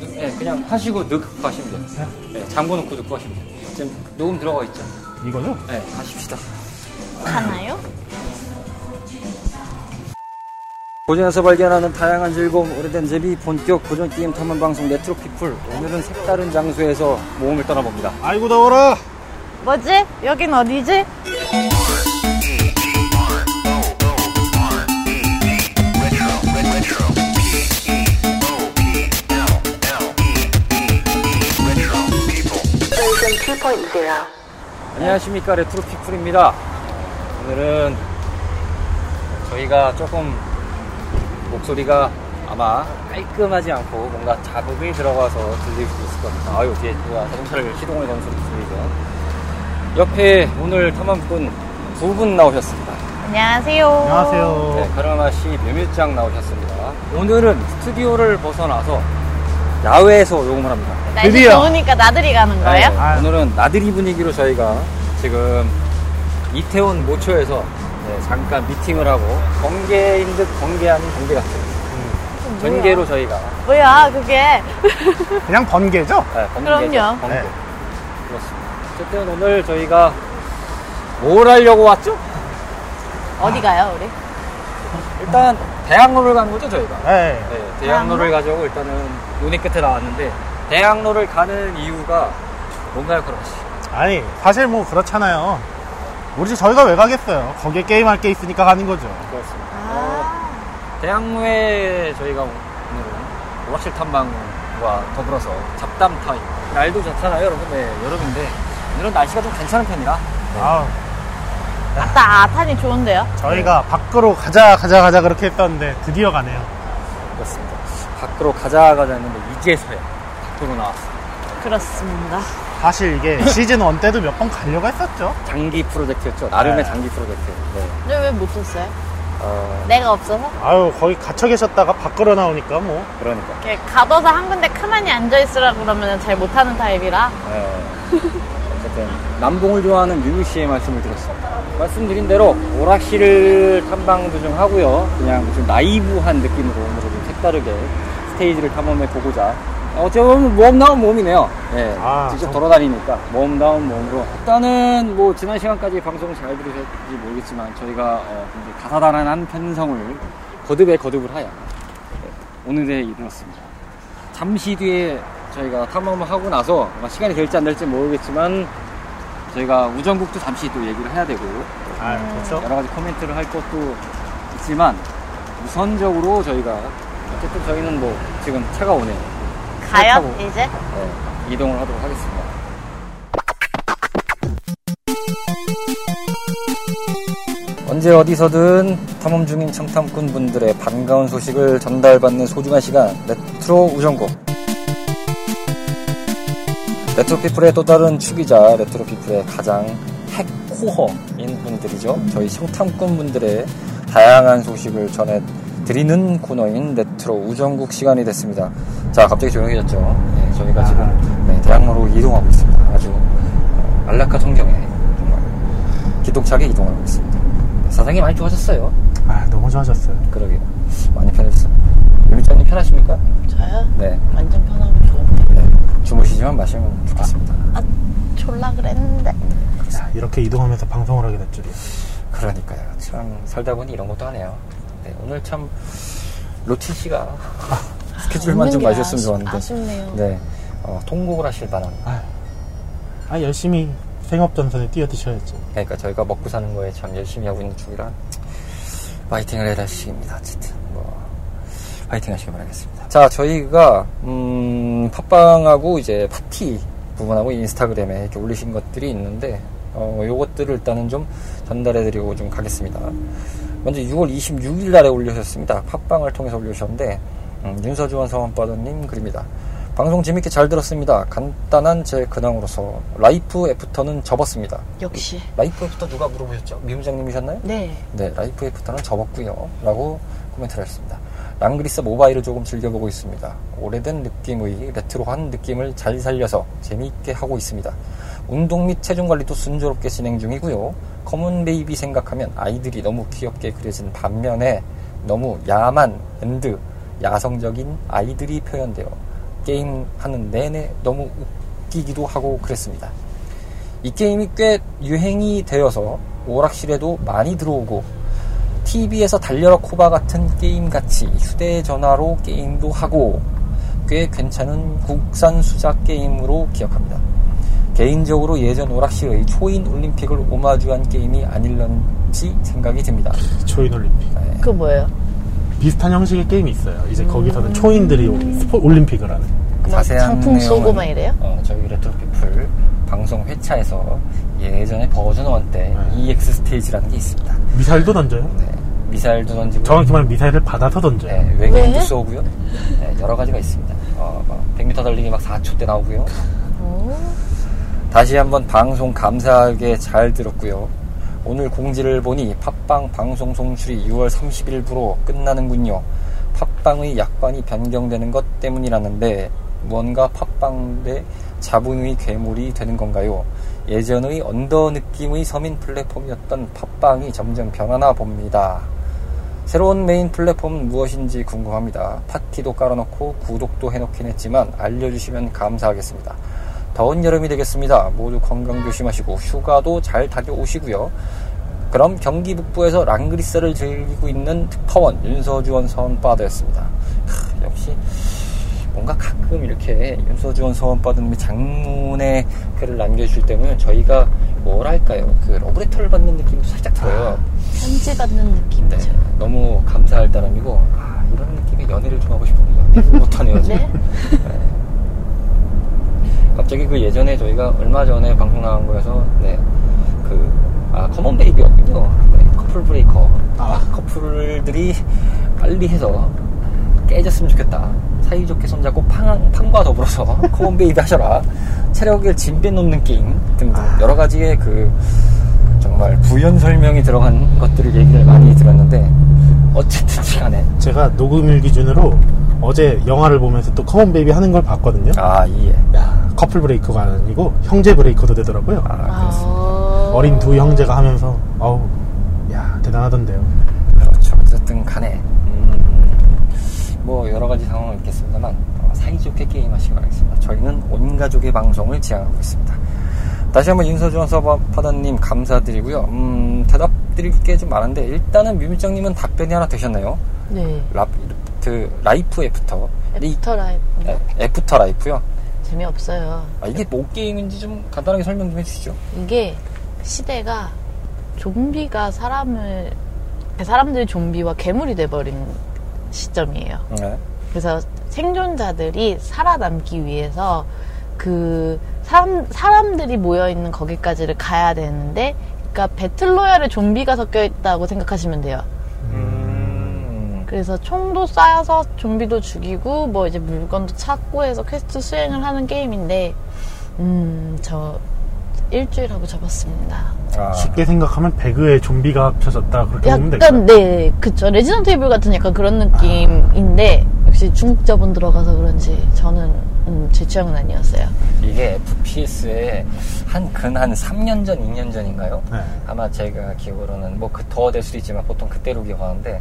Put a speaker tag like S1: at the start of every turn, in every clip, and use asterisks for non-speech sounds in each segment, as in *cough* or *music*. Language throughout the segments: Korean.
S1: 네, 그냥 하시고 넣고 하시면 돼요. 네, 잠궈 놓고 넣고 하시면 돼요. 지금 녹음 들어가 있죠?
S2: 이거요?
S1: 네, 하십시다.
S3: 가나요?
S1: 고전에서 발견하는 다양한 즐거움, 오래된 재미, 본격 고전 게임 탐험 방송 네트로피플. 오늘은 색다른 장소에서 모험을 떠나봅니다.
S2: 아이고 더워라.
S3: 뭐지? 여긴 어디지?
S1: 안녕하십니까 레트로피플입니다. 오늘은 저희가 조금 목소리가 아마 깔끔하지 않고 뭔가 자극이 들어가서 들릴 수 있을 겁니다. 아유 뒤에 누가 자동차를 시동을 거는 소리 들리죠. 옆에 오늘 탐험꾼 두 분 나오셨습니다.
S3: 안녕하세요.
S2: 안녕하세요.
S1: 네, 가라마 씨 묘밀장 나오셨습니다. 오늘은 스튜디오를 벗어나서 야외에서 녹음을 합니다.
S3: 날씨
S2: 드디어.
S3: 더우니까 나들이 가는 거예요?
S1: 네,
S2: 아유.
S1: 오늘은 나들이 분위기로 저희가 지금 이태원 모초에서 네, 잠깐 미팅을 하고 번개인 듯 번개 아닌 번개 같은 전개로 저희가
S3: 뭐야 그게 *laughs*
S2: 그냥 번개죠?
S1: 네, 번개죠,
S3: 그럼요.
S1: 번개.
S2: 네.
S1: 그렇습니다. 어쨌든 오늘 저희가 뭘 하려고 왔죠?
S3: 어디 가요 우리?
S1: 일단 대학로를 간 거죠 저희가.
S2: 네.
S1: 네, 대학로를 가져고 일단은 논의 끝에 나왔는데 대학로를 가는 이유가 뭔가요, 씨?
S2: 아니 사실 뭐 그렇잖아요. 우리 집 저희가 왜 가겠어요? 거기에 게임할 게 있으니까 가는 거죠.
S1: 그렇습니다.
S3: 아,
S1: 대학로에 저희가 오늘은 오락실 탐방과 더불어서 잡담 타임. 날도 좋잖아요, 여러분. 네, 여름인데 오늘은 날씨가 좀 괜찮은 편이라
S2: 아 우,
S3: 따뜻하니 좋은데요?
S2: 저희가 밖으로 가자 가자 가자 그렇게 했었는데 드디어 가네요.
S1: 그렇습니다. 밖으로 가자 가자 했는데 이제서야 밖으로 나왔습니다.
S3: 그렇습니다.
S2: 사실 이게 *laughs* 시즌 1 때도 몇 번 가려고 했었죠.
S1: 장기 프로젝트였죠. 나름의
S2: 네.
S1: 장기 프로젝트. 네.
S3: 근데 왜못 썼어요?
S1: 어,
S3: 내가 없어서?
S2: 아유 거기 갇혀 계셨다가 밖으로 나오니까 뭐
S1: 그러니까.
S3: 이렇게 가둬서 한 군데 가만히 앉아 있으라 그러면 잘 못하는 타입이라
S1: 네. *laughs* 어쨌든 남봉을 좋아하는 유미 씨의 말씀을 들었습니다. 말씀드린 대로 오락실을 탐방도 좀 하고요. 그냥 좀 나이브한 느낌으로 오늘은 좀 색다르게 스테이지를 탐험해 보고자. 어떻게 보면 모험다운 모험이네요. 네,
S2: 아,
S1: 직접
S2: 정-
S1: 돌아다니니까 모험다운 모험으로. 일단은 뭐 지난 시간까지 방송 잘 들으셨는지 모르겠지만 저희가 어, 굉장히 다사다난한 편성을 거듭에 거듭을 하여 네, 오늘에 이르렀습니다. 잠시 뒤에 저희가 탐험을 하고 나서 아마 시간이 될지 안 될지 모르겠지만 저희가 우정국도 잠시 또 얘기를 해야 되고
S2: 아 그렇죠.
S1: 여러 가지 코멘트를 할 것도 있지만 우선적으로 저희가 어쨌든 저희는 뭐 지금 차가 오네요.
S3: 가요
S1: 타고.
S3: 이제?
S1: 네, 이동을 하도록 하겠습니다. 언제 어디서든 탐험 중인 청탐꾼 분들의 반가운 소식을 전달받는 소중한 시간 레트로 우정국 레트로피플의 또 다른 축이자 레트로피플의 가장 핵코어인 분들이죠. 저희 청탐꾼 분들의 다양한 소식을 전해 드리는 코너인 레트로 우정국 시간이 됐습니다. 자, 갑자기 조용해졌죠. 네, 저희가 지금 네, 대학로로 이동하고 있습니다. 아주 어, 안락한 환경에 정말 기똥차게 이동하고 있습니다. 네, 사장님 많이 좋아졌어요.
S2: 아 너무 좋아졌어요.
S1: 그러게요. 많이 편해졌어요. 유미장님 편하십니까?
S3: 저요?
S1: 네.
S3: 완전 편하고 좋은데
S1: 네. 주무시지만 마시면 좋겠습니다.
S3: 아 졸라 그랬는데
S2: 야, 이렇게 이동하면서 방송을 하게 될 줄이야.
S1: 그러니까요. 참 살다 보니 이런 것도 하네요. 네, 오늘 참 로치 씨가 *laughs* 스케줄만 좀
S3: 아쉽-
S1: 좋았는데.
S3: 아쉽네요.
S1: 네, 어, 통곡을 하실 바랍니다.
S2: 아, 아 열심히 생업전선에 뛰어드셔야죠.
S1: 그러니까 저희가 먹고 사는 거에 참 열심히 하고 있는 중이라 파이팅을 해달시입니다. 어쨌든 뭐 파이팅 하시기 바라겠습니다. 자, 저희가 음, 팟빵하고 이제 팟티 부분하고 인스타그램에 이렇게 올리신 것들이 있는데 어, 요것들을 일단은 좀 전달해드리고 좀 가겠습니다. 먼저 6월 26일 날에 올리셨습니다. 팟빵을 통해서 올리셨는데 음, 윤서주원 서원바다님 글입니다. 방송 재밌게 잘 들었습니다. 간단한 제 근황으로서 라이프 애프터는 접었습니다.
S3: 역시
S1: 라이프 애프터 누가 물어보셨죠? 미훈장님이셨나요?
S3: 네
S1: 네, 라이프 애프터는 접었고요 라고 코멘트를 했습니다. 랑그리스 모바일을 조금 즐겨보고 있습니다. 오래된 느낌의 레트로한 느낌을 잘 살려서 재미있게 하고 있습니다. 운동 및 체중 관리도 순조롭게 진행 중이고요. 컴온 베이비 생각하면 아이들이 너무 귀엽게 그려진 반면에 너무 야만 and 야성적인 아이들이 표현되어 게임 하는 내내 너무 웃기기도 하고 그랬습니다. 이 게임이 꽤 유행이 되어서 오락실에도 많이 들어오고 TV에서 달려라 코바 같은 게임 같이 휴대전화로 게임도 하고 꽤 괜찮은 국산 수작 게임으로 기억합니다. 개인적으로 예전 오락실의 초인 올림픽을 오마주한 게임이 아닐런지 생각이 듭니다.
S2: 초인 올림픽.
S3: 그 뭐예요?
S2: 비슷한 형식의 게임이 있어요. 이제 거기서는 초인들이 스포 올림픽을 하는.
S3: 막
S1: 자세한
S3: 상품 쏘고 막 이래요?
S1: 어, 저희 레트로피플 방송 회차에서 예전에 버전 1때
S2: 네.
S1: EX 스테이지라는 게 있습니다.
S2: 미사일도 던져요.
S1: 네, 미사일도 던지고
S2: 정확히 말하면 미사일을 받아서 던져요.
S1: 네, 외계인도
S3: 왜?
S1: 쏘고요. 네, 여러 가지가 있습니다. 어, 막 100m 달리기 막 4초 때 나오고요.
S3: 오.
S1: 다시 한번 방송 감사하게 잘 들었고요. 오늘 공지를 보니 팟빵 방송 송출이 6월 30일부로 끝나는군요. 팟빵의 약관이 변경되는 것 때문이라는데 뭔가 팟빵 내 자본의 괴물이 되는 건가요? 예전의 언더 느낌의 서민 플랫폼이었던 팟빵이 점점 변하나 봅니다. 새로운 메인 플랫폼은 무엇인지 궁금합니다. 팟티도 깔아놓고 구독도 해놓긴 했지만 알려주시면 감사하겠습니다. 더운 여름이 되겠습니다. 모두 건강 조심하시고 휴가도 잘 다녀오시고요. 그럼 경기 북부에서 랑그리스를 즐기고 있는 특파원 윤서주원 서원바다였습니다. 크, 역시 뭔가 가끔 이렇게 윤서주원 서원바다님이 장문의 글을 남겨주실 때면 저희가 뭐랄까요 그 러브레터를 받는 느낌도 살짝 들어요.
S3: 편지 받는
S1: 네,
S3: 느낌이죠.
S1: 너무 감사할 따름이고 아, 이런 느낌의 연애를 좀 하고 싶은데 연애를 못하네요 지금.
S3: 네?
S1: 갑자기 그 예전에 저희가 얼마 전에 방송 나간 거에서 네, 그 아, Come On Baby였군요. 네, 커플 breaker. 아, 커플들이 빨리 해서 깨졌으면 좋겠다. 사이좋게 손잡고 팡, 팡과 더불어서 *laughs* Come On Baby 하셔라. 체력을 짐 빼놓는 게임 등등 여러 가지의 그 정말 부연 설명이 들어간 것들을 얘기를 많이 들었는데 어쨌든 간에
S2: 제가 녹음일 기준으로 어제 영화를 보면서 또 Come On Baby 하는 걸 봤거든요.
S1: 아, 이해.
S2: 야, 커플 breaker가 아니고 형제 breaker도 되더라고요.
S1: 아, 그렇습니다.
S3: 아.
S2: 어린 두 형제가 하면서 어우, 야, 대단하던데요.
S1: 그렇죠. 어쨌든 간에 음, 뭐 여러 가지 상황은 있겠습니다만 어, 사이좋게 게임하시기 바라겠습니다. 저희는 온 가족의 방송을 지향하고 있습니다. 다시 한번 윤서주원 서원바다님 감사드리고요. 음, 대답 드릴 게 좀 많은데 일단은 뮤밀장님은 답변이 하나 되셨나요?
S3: 네.
S1: 라, 그 Life After 이-
S3: 애프터 라이프.
S1: 에, After Life요.
S3: 재미없어요.
S1: 아, 이게 뭐 게임인지 좀 간단하게 설명 좀 해주시죠.
S3: 이게 시대가 좀비가 사람을 사람들이 좀비와 괴물이 돼버린 시점이에요.
S1: 네.
S3: 그래서 생존자들이 살아남기 위해서 그 사람 사람들이 모여 있는 거기까지를 가야 되는데, 그러니까 battle royale에 좀비가 섞여 있다고 생각하시면 돼요.
S1: 음,
S3: 그래서 총도 쏴서 좀비도 죽이고 뭐 이제 물건도 찾고 해서 퀘스트 수행을 하는 게임인데, 음 저 일주일 하고 접었습니다.
S1: 아,
S2: 쉽게 생각하면 배그에 좀비가 합쳐졌다 그렇게 보면 될까요?
S3: 약간 네 그쵸 Resident Evil 같은 약간 그런 느낌인데 역시 중국 자본 들어가서 그런지 저는 음, 제 취향은 아니었어요.
S1: 이게 FPS에 한근 한 3년 전, 2년 전인가요?
S2: 네.
S1: 아마 제가 기억으로는 뭐 더 될 수도 있지만 보통 그때로 기억하는데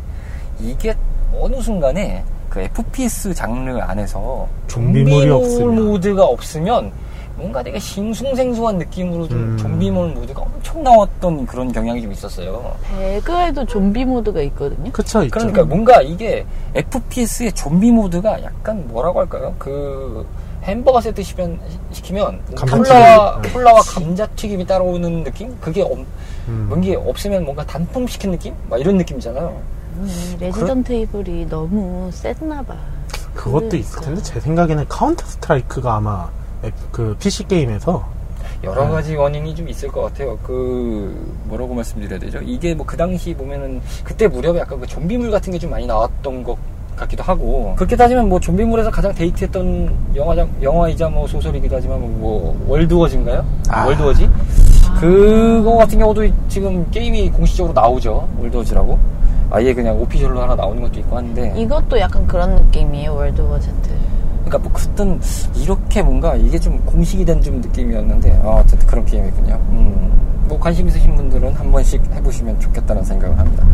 S1: 이게 어느 순간에 그 FPS 장르 안에서
S2: 없으면.
S1: 모드가 없으면 뭔가 되게 싱숭생숭한 느낌으로 좀
S2: 음.
S1: 좀비물 모드가 엄청 나왔던 그런 경향이 좀 있었어요.
S3: 배그에도 좀비 모드가 있거든요.
S2: 그쵸, 있죠.
S1: 그러니까 뭔가 이게 FPS의 좀비 모드가 약간 뭐라고 할까요? 그 햄버거 세트 시면, 시키면. 콜라와,
S2: 네.
S1: 콜라와 감자튀김이 따라오는 느낌? 그게 없,
S2: 음.
S1: 뭔게 없으면 뭔가 단품 시킨 느낌? 막 이런 느낌이잖아요.
S3: 음, Resident Evil이 너무 셌나 봐.
S2: 그것도
S3: 그러니까.
S2: 있을 텐데 제 생각에는 Counter-Strike가 아마 그 PC 게임에서
S1: 여러
S2: 네.
S1: 가지 원인이 좀 있을 것 같아요. 그 뭐라고 말씀드려야 되죠? 이게 뭐 그 당시 보면은 그때 무렵에 약간 그 좀비물 같은 게 좀 많이 나왔던 것 같기도 하고 그렇게 따지면 뭐 좀비물에서 가장 대히트했던 영화장 영화이자 뭐 소설이기도 하지만 뭐 World War Z인가요?
S2: 아.
S1: World War Z? 그거 같은 경우도 지금 게임이 공식적으로 나오죠. World War Z라고. 아예 그냥 오피셜로 하나 나오는 것도 있고 한데
S3: 이것도 약간 그런 느낌이에요. 월드워 Z.
S1: 그러니까 뭐 그땐 이렇게 뭔가 이게 좀 공식이 된 좀 느낌이었는데 아, 어쨌든 그런 게임이군요. 음. 뭐 관심 있으신 분들은 한 번씩 해보시면 좋겠다는 생각을 합니다.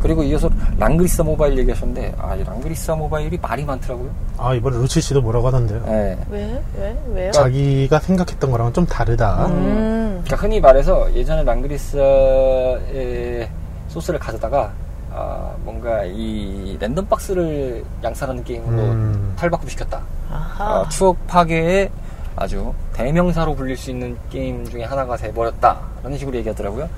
S1: 그리고 이어서 랑그리사 모바일 얘기하셨는데 아, 이 랑그리사 모바일이 말이 많더라고요.
S2: 아 이번에 루치 씨도 뭐라고 하던데요.
S1: 예.
S3: 왜? 왜? 왜요?
S2: 자기가 생각했던 거랑은 좀 다르다.
S3: 음.
S1: 그러니까 흔히 말해서 예전에 랑그리사의 소스를 가져다가 아, 뭔가 이 random box를 양산하는 게임으로
S2: 음.
S1: 탈바꿈 시켰다.
S3: 아하.
S1: 어, 추억 파괴의 아주 대명사로 불릴 수 있는 게임 중에 하나가 돼버렸다. 라는 식으로 얘기하더라고요.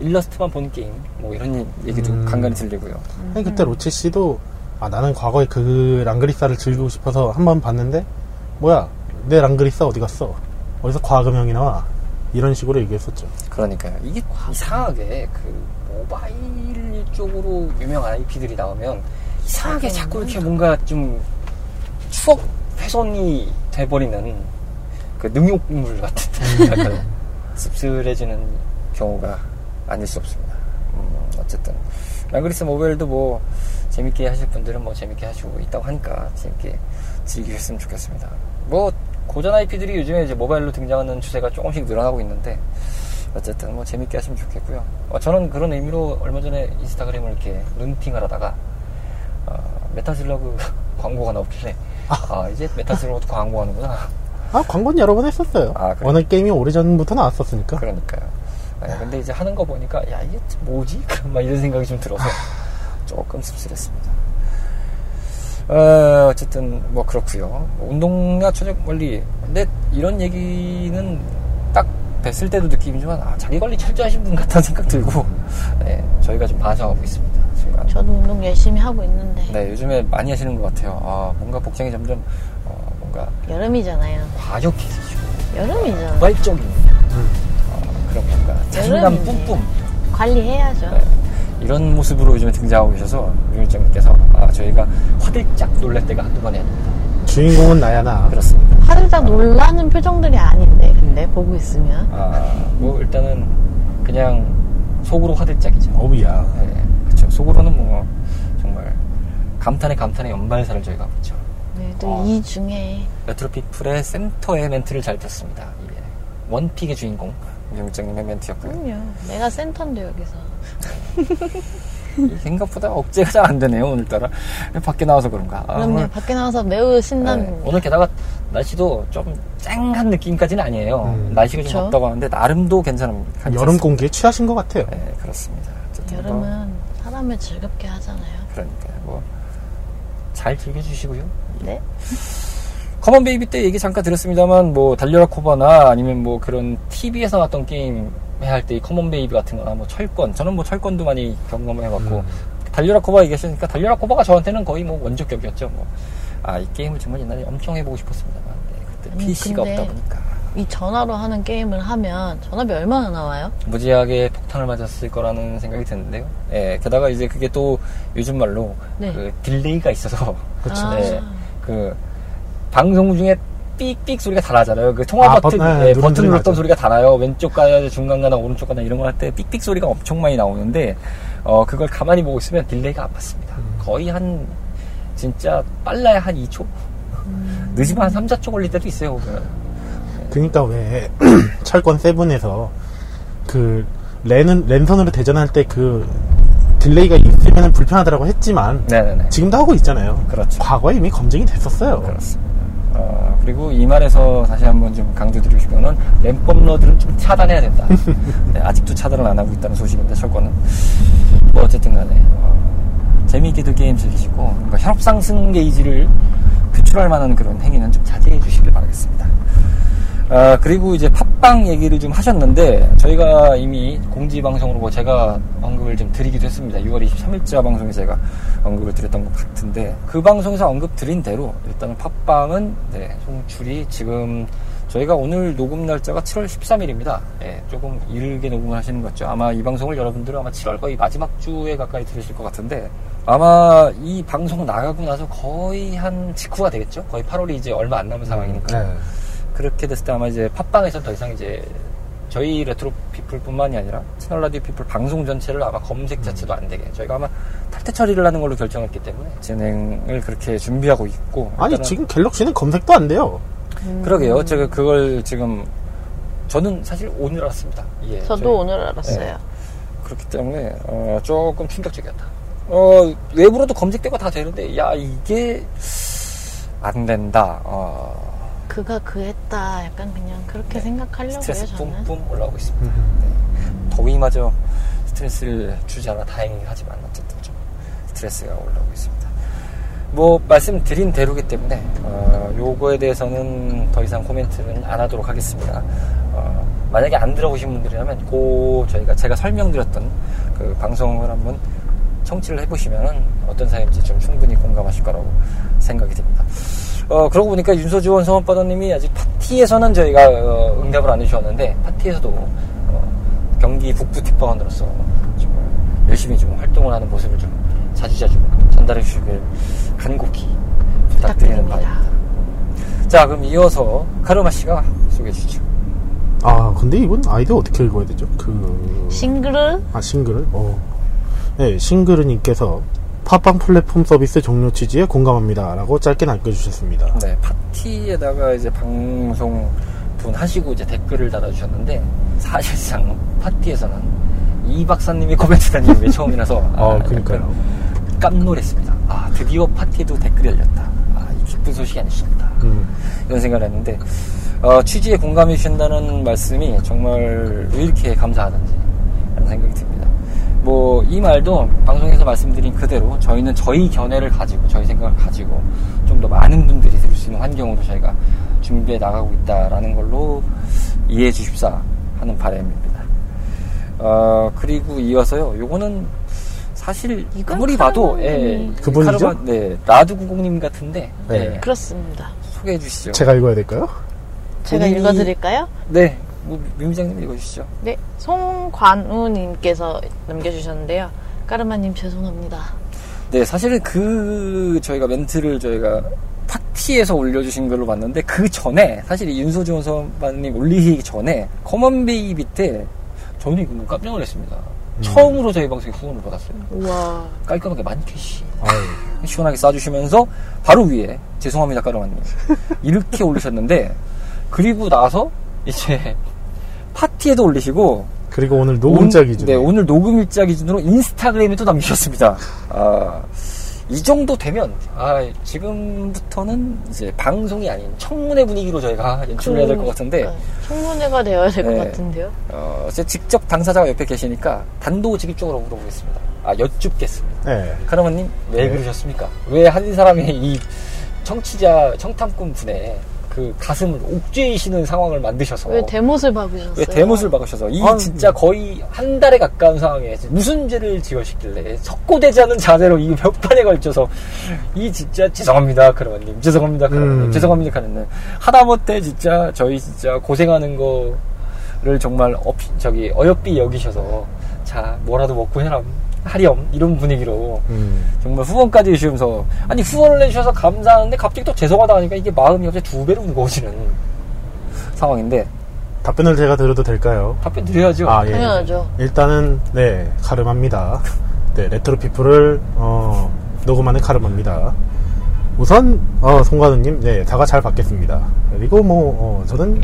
S1: 일러스트만 본 게임, 뭐 이런 얘기도
S2: 음.
S1: 간간히 들리고요.
S2: 아니, 그때 로치 씨도 아 나는 과거에 그 랑그리사를 즐기고 싶어서 한 번 봤는데 뭐야 내 랑그리사 어디 갔어? 어디서 과금형이 나와? 이런 식으로 얘기했었죠.
S1: 그러니까요. 이게 이상하게 그 모바일 쪽으로 유명한 IP들이 나오면 이상하게 자꾸 이렇게 뭔가 좀 추억 훼손이 돼버리는 그 능욕물 같은 약간 씁쓸해지는 경우가 아닐 수 없습니다. 음, 어쨌든 랑그리스 모바일도 뭐 재밌게 하실 분들은 뭐 재밌게 하시고 있다고 하니까 재밌게 즐기셨으면 좋겠습니다. 뭐 고전 IP들이 요즘에 이제 모바일로 등장하는 추세가 조금씩 늘어나고 있는데 어쨌든 뭐 재밌게 하시면 좋겠고요. 어, 저는 그런 의미로 얼마 전에 Instagram을 이렇게 눈팅을 하다가 어, Metal Slug *laughs* 광고가 나오길래 아 이제 Metal Slug 광고하는구나.
S2: 아 광고는 여러 번 했었어요.
S1: 아, 그래요?
S2: 어느 게임이 오래전부터 나왔었으니까.
S1: 그러니까요. 네, 근데 이제 하는 거 보니까 야 이게 뭐지? *laughs* 막 이런 생각이 좀 들어서 조금 씁쓸했습니다. 어, 어쨌든 뭐 그렇고요. 운동과 조직 원리. 근데 이런 얘기는 딱 뵀을 때도 느낌이지만 아, 자기 관리 철저하신 분 같다는 생각 들고 네, 저희가 좀 반성하고 있습니다. 순간.
S3: 저도 운동 열심히 하고 있는데
S1: 네, 요즘에 많이 하시는 것 같아요. 아, 뭔가 복장이 점점 어, 뭔가
S3: 여름이잖아요.
S1: 과격해지시고
S3: 여름이잖아.
S1: 도발적인 어, 그런 뭔가 자신감. 뿜뿜
S3: 관리해야죠.
S1: 네. 이런 모습으로 요즘에 등장하고 계셔서 유일장님께서 아, 저희가 화들짝 놀랄 때가 한두 번이 아닙니다.
S2: 주인공은 나야 나.
S1: 그렇습니다.
S3: 화들짝 놀라는 표정들이 아닌데 근데 보고 있으면
S1: 아, 뭐 일단은 그냥 속으로 화들짝이죠.
S2: 어우야.
S1: 네, 그렇죠. 속으로는 뭐 정말 감탄에 감탄에 연발사를 저희가 있죠.
S3: 네,
S1: 어.
S3: 또이 중에
S1: 레트로피플의 센터의 멘트를 잘 폈습니다. 예. 원픽의 주인공 유일장님의 멘트였고요.
S3: 그럼요. 내가 센터인데 여기서
S1: 이 *laughs* *laughs* 생각보다 억제가 잘 안 되네요 오늘따라 밖에 나와서 그런가. 아,
S3: 그럼요.
S1: 오늘
S3: 밖에 나와서 매우 신나는
S1: 네, 오늘 게다가 날씨도 좀 쨍한 느낌까지는 아니에요.
S2: 음.
S1: 날씨가 좀
S3: 그쵸.
S1: 덥다고 하는데 나름도 괜찮습니다.
S2: 여름 공기에 취하신 것 같아요.
S1: 네, 그렇습니다. 어쨌든 뭐,
S3: 여름은 사람을 즐겁게 하잖아요.
S1: 그러니까 뭐 잘 즐겨주시고요.
S3: 네?
S1: Come On Baby 때 얘기 잠깐 들었습니다만 뭐 달려라 코바나 아니면 뭐 그런 TV에서 나왔던 게임 할 때 이 Come On Baby 같은 거나 뭐 철권 저는 뭐 철권도 많이 경험해봤고
S2: 음.
S1: 달려라 코바 얘기하시니까 달려라 코바가 저한테는 거의 뭐 원조격이었죠. 뭐. 아, 이 게임을 정말 옛날에 엄청 해보고 싶었습니다만 네, 그때
S3: 아니,
S1: PC가 없다 보니까
S3: 이 전화로 하는 게임을 하면 전화비 얼마나 나와요?
S1: 무지하게 폭탄을 맞았을 거라는 생각이 드는데요. 예, 게다가 이제 그게 또 요즘 말로
S3: 네.
S1: 그 delay가 있어서
S3: 그쵸.
S1: 네, 그 방송 중에 삑삑 소리가 다 나잖아요. 그 통화
S2: 아,
S1: 버튼,
S2: 버- 네,
S1: 예, 버튼
S2: 소리
S1: 눌렀던
S2: 나죠.
S1: 소리가 다 나요. 왼쪽 가야 중간 가나 오른쪽 가나 이런 거 할 때 삑삑 소리가 엄청 많이 나오는데 어 그걸 가만히 보고 있으면 delay가 안 맞습니다.
S2: 음.
S1: 거의 한 진짜 빨라야 한 2초,
S3: 음.
S1: 늦으면 한 3, 4초 걸릴 때도 있어요. 보면.
S2: 그니까 왜 *clears throat* 철권 Seven에서 그 랜은 랜선으로 대전할 때 그 delay가 있으면 불편하다고 했지만
S1: 네네네.
S2: 지금도 하고 있잖아요.
S1: 그렇죠.
S2: 과거에 이미 검증이 됐었어요.
S1: 그렇습니다. 어, 그리고 이 말에서 다시 한번 좀 강조드리고 싶은 거는 랜뽑러들은 좀 차단해야 된다. *laughs* 네, 아직도 차단을 안 하고 있다는 소식인데 철권은 뭐 어쨌든 간에 어, 재미있게도 게임 즐기시고 뭔가 혈압 상승 게이지를 표출할 만한 그런 행위는 좀 자제해 주시길 바라겠습니다. 아, 그리고 이제 팟빵 얘기를 좀 하셨는데, 저희가 이미 공지 방송으로 뭐 제가 언급을 좀 드리기도 했습니다. 6월 23일자 방송에 제가 언급을 드렸던 것 같은데, 그 방송에서 언급 드린 대로, 일단은 팟빵은, 네, 송출이 지금, 저희가 오늘 녹음 날짜가 7월 13일입니다. 예, 조금 이르게 녹음을 하시는 거죠. 아마 이 방송을 여러분들은 아마 7월 거의 마지막 주에 가까이 들으실 것 같은데, 아마 이 방송 나가고 나서 거의 한 직후가 되겠죠? 거의 8월이 이제 얼마 안 남은 상황이니까.
S2: 네.
S1: 그렇게 됐을 때 아마 이제 팟빵에서 더 이상 이제 저희 레트로 피플뿐만이 아니라 채널 라디오 피플 방송 전체를 아마 검색 자체도 안 되게 저희가 아마 탈퇴 처리를 하는 걸로 결정했기 때문에 진행을 그렇게 준비하고 있고
S2: 아니 지금 갤럭시는 검색도 안 돼요.
S1: 그러게요 제가 그걸 지금 저는 사실 오늘 알았습니다. 예,
S3: 저도
S1: 저희-
S3: 오늘 알았어요.
S1: 네. 그렇기 때문에 어, 조금 충격적이었다. 어, 외부로도 검색되고 다 되는데 야 이게 안 된다. 어,
S3: 그가 그 했다. 약간 그냥 그렇게 생각하려고요,
S1: 스트레스
S3: 저는.
S1: 뿜뿜 올라오고 있습니다. 네. 더위마저 스트레스를 주지 않아 다행이긴 하지만 어쨌든 좀 스트레스가 올라오고 있습니다. 뭐 말씀드린 대로기 때문에 어, 요거에 대해서는 더 이상 코멘트는 안 하도록 하겠습니다. 어, 만약에 안 들어보신 분들이라면 고 저희가 제가 설명드렸던 그 방송을 한번 청취를 해보시면은 어떤 사연인지 좀 충분히 공감하실 거라고 생각이 듭니다. 어, 그러고 보니까 윤소지원 성원바다님이 아직 파티에서는 저희가 어, 응답을 안 해주셨는데 파티에서도 어, 경기 북부 특파원으로서 정말 열심히 좀 활동을 하는 모습을 좀 자주자주 전달해 주시길 간곡히 부탁드리는. 바입니다. 자, 그럼 이어서 카르마 씨가 소개해 주시죠.
S2: 아, 근데 이건 아이디어 어떻게 읽어야 되죠? 그.
S3: 싱글을
S2: 아, 싱글을? 어. 네, 싱글은님께서 팟빵 플랫폼 서비스 종료 취지에 공감합니다. 라고 짧게 남겨주셨습니다.
S1: 네, 파티에다가 이제 방송 분 하시고 이제 댓글을 달아주셨는데 사실상 파티에서는 이 박사님이 코멘트 다는 게 처음이라서 *laughs*
S2: 어,
S1: 약간
S2: 그러니까요.
S1: 깜놀했습니다. 아 드디어 파티에도 댓글이 열렸다. 아, 이 기쁜 소식이 없다.
S2: 음.
S1: 이런 생각을 했는데 어, 취지에 공감해 주신다는 말씀이 정말 왜 이렇게 감사하던지 하는 생각이 듭니다. 뭐 이 말도 방송에서 말씀드린 그대로 저희는 저희 견해를 가지고 저희 생각을 가지고 좀 더 많은 분들이 들을 수 있는 환경으로 저희가 준비해 나가고 있다라는 걸로 이해해 주십사 하는 바람입니다. 어, 그리고 이어서요. 요거는 사실 아무리 봐도 예,
S3: 님이-
S2: 그분이죠?
S1: 카르마, 네, 라두 구공님 같은데
S2: 네.
S1: 예,
S3: 그렇습니다.
S1: 소개해 주시죠.
S2: 제가 읽어야 될까요?
S3: 제가
S1: 본인이-
S3: 읽어드릴까요?
S1: 네, 뭐, 민부장님 읽어주시죠.
S3: 네, 송관우님께서 남겨주셨는데요. 까르마님 죄송합니다.
S1: 네, 사실은 그 저희가 멘트를 저희가 파티에서 올려주신 걸로 봤는데 그 전에 사실 이 윤소지원 선반님 올리기 전에 커먼 베이 밑에 저는 이거 깜짝 놀랐습니다. 처음으로 저희 방송에 후원을 받았어요.
S3: 우와.
S1: 깔끔하게 만캐시 시원하게 쏴주시면서 바로 위에 죄송합니다 까르마님 이렇게 올리셨는데 그리고 나서 이제 파티에도 올리시고
S2: 그리고 오늘 녹음자
S1: 온-
S2: 기준에
S1: 네, 오늘 녹음일자 기준으로 인스타그램에 또 남기셨습니다. 아, 이 정도 되면, 아, 지금부터는 이제 방송이 아닌 청문회 분위기로 저희가 연출을 해야 될 것 같은데,
S3: 네, 청문회가 되어야 될것
S1: 네.
S3: 같은데요.
S1: 어, 제 직접 당사자가 옆에 계시니까 단도직입적으로 물어보겠습니다. 아, 여쭙겠습니다.
S2: 네.
S1: 카르마님, 왜
S2: 네.
S1: 그러셨습니까? 왜 한 사람의 이 청취자, 청탐꾼 분의 그 가슴을 옥죄이시는 상황을 만드셔서
S3: 왜 대못을 박으셨어요?
S1: 왜 대못을 박으셔서 이
S2: 아유.
S1: 진짜 거의 한 달에 가까운 상황에 무슨 죄를 지으시길래 석고되지 않은 자세로 이몇 판에 걸쳐서 이 진짜 죄송합니다 그러면님 죄송합니다 그러면님
S2: 음.
S1: 죄송합니다 그러면 하다못해 진짜 저희 진짜 고생하는 거를 정말 어피, 저기 어여삐 여기셔서 자 뭐라도 먹고 해라 하렴 이런 분위기로
S2: 음.
S1: 정말 후원까지 해주시면서 아니 후원을 해주셔서 감사하는데 갑자기 또 죄송하다 하니까 이게 마음이 갑자기 두 배로 무거워지는 상황인데
S2: 답변을 제가 드려도 될까요?
S1: 답변 드려야죠.
S2: 아, 예.
S3: 당연하죠.
S2: 일단은, 네, 카르마입니다. 네, 레트로 피플을, 어, 녹음하는 카르마입니다. 우선, 어, 송관우님, 네, 사과 잘 받겠습니다. 그리고 뭐, 어, 저는,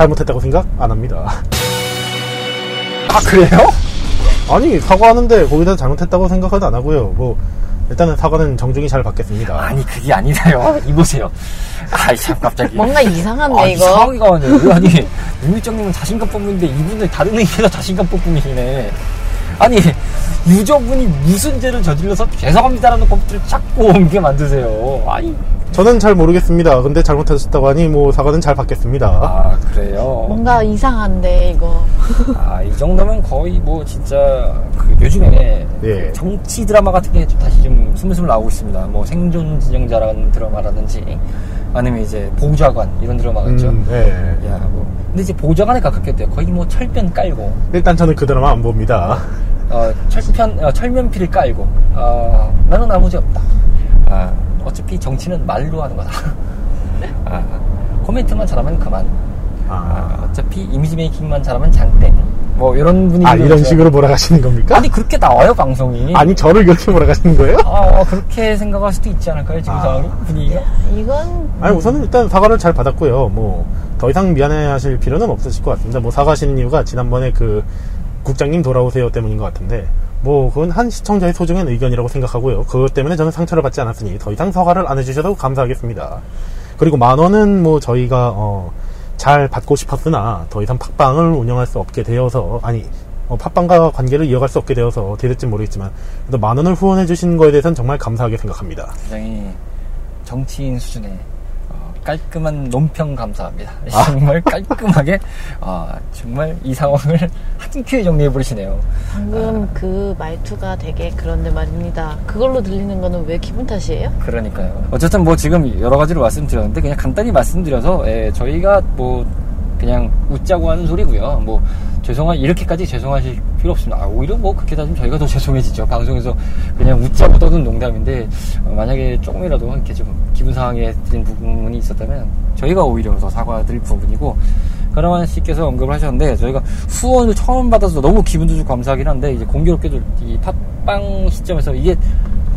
S2: 잘못했다고 생각 안 합니다.
S1: 아 그래요?
S2: 아니, 사과하는데 거기다 잘못했다고 생각은 안 하고요. 뭐, 일단은 사과는 정중히 잘 받겠습니다.
S1: 아니 그게 아니라요. 이보세요. 아이 참 갑자기.
S3: 뭔가 이상한데
S1: 아,
S3: 이거.
S1: 상황이가 아니에요. 아니 *laughs* 윤미정님은 자신감 뿜는데 이분은 다른 의미에서 자신감 뿜뿜이시네. 아니 유저분이 무슨 죄를 저질러서 죄송합니다라는 컴퓨터를 자꾸 옮게 만드세요. 아니
S2: 저는 잘 모르겠습니다. 근데 잘못하셨다고 하니, 뭐, 사과는 잘 받겠습니다.
S1: 아 그래요.
S3: 뭔가 이상한데 이거.
S1: 아 이 정도면 거의 뭐 진짜 그 요즘에
S2: 예.
S1: 정치 드라마 같은 게좀 다시 좀 스물스물 나오고 있습니다. 뭐 생존 진영자라는 드라마라든지 아니면 이제 보좌관 이런 드라마가 있죠.
S2: 음, 네.
S1: 야, 뭐. 근데 이제 보좌관에 가깝겠대요. 거의 뭐 철변 깔고,
S2: 일단 저는 그 드라마 안 봅니다.
S1: 어, 철편, 어, 철면피를 깔고, 어, 나는 아무 죄 없다. 아, 어차피 정치는 말로 하는 거다. 아, 코멘트만 잘하면 그만. 아,
S2: 아,
S1: 어차피 이미지 메이킹만 잘하면 장땡. 뭐 이런 분위기.
S2: 아, 이런 식으로 몰아가시는 겁니까?
S1: 아니 그렇게 나와요 방송이.
S2: 아니, 저를 그렇게 몰아가시는 거예요?
S1: 아 그렇게 생각할 수도 있지 않을까요 지금
S2: 아.
S1: 상황이 분위기가.
S3: 이건
S2: 아니 우선은 일단 사과를 잘 받았고요. 뭐 더 이상 미안해하실 필요는 없으실 것 같습니다. 뭐 사과하시는 이유가 지난번에 그 국장님 돌아오세요 때문인 것 같은데 뭐 그건 한 시청자의 소중한 의견이라고 생각하고요. 그것 때문에 저는 상처를 받지 않았으니 더 이상 사과를 안 해주셔도 감사하겠습니다. 그리고 만 원은 뭐 저희가 어, 잘 받고 싶었으나 더 이상 팟빵을 운영할 수 없게 되어서 아니 어, 팟빵과 관계를 이어갈 수 없게 되어서 어떻게 될지 모르겠지만 그래도 만 원을 후원해 주신 거에 대해서는 정말 감사하게 생각합니다.
S1: 굉장히 정치인 수준의 어, 깔끔한 논평 감사합니다.
S2: 아.
S1: 정말 깔끔하게 아, 정말 이 상황을 한 큐에 정리해 버리시네요.
S3: 방금 그 말투가 되게 그런데 말입니다. 그걸로 들리는 거는 왜 기분 탓이에요?
S1: 그러니까요. 어쨌든 뭐 지금 여러 가지로 말씀드렸는데 그냥 간단히 말씀드려서 예, 저희가 뭐 그냥 웃자고 하는 소리고요. 뭐 죄송한 이렇게까지 죄송하실 필요 없습니다. 아, 오히려 뭐 그렇게 따지면 저희가 더 *laughs* 죄송해지죠. 방송에서 그냥 웃자고 떠든 농담인데 어, 만약에 조금이라도 이렇게 좀 기분 상하게 드린 부분이 있었다면 저희가 오히려 더 사과드릴 부분이고 그러만 씨께서 언급을 하셨는데 저희가 후원을 처음 받아서 너무 기분도 좋고 감사하긴 한데 이제 공교롭게도 이 팟빵 시점에서 이게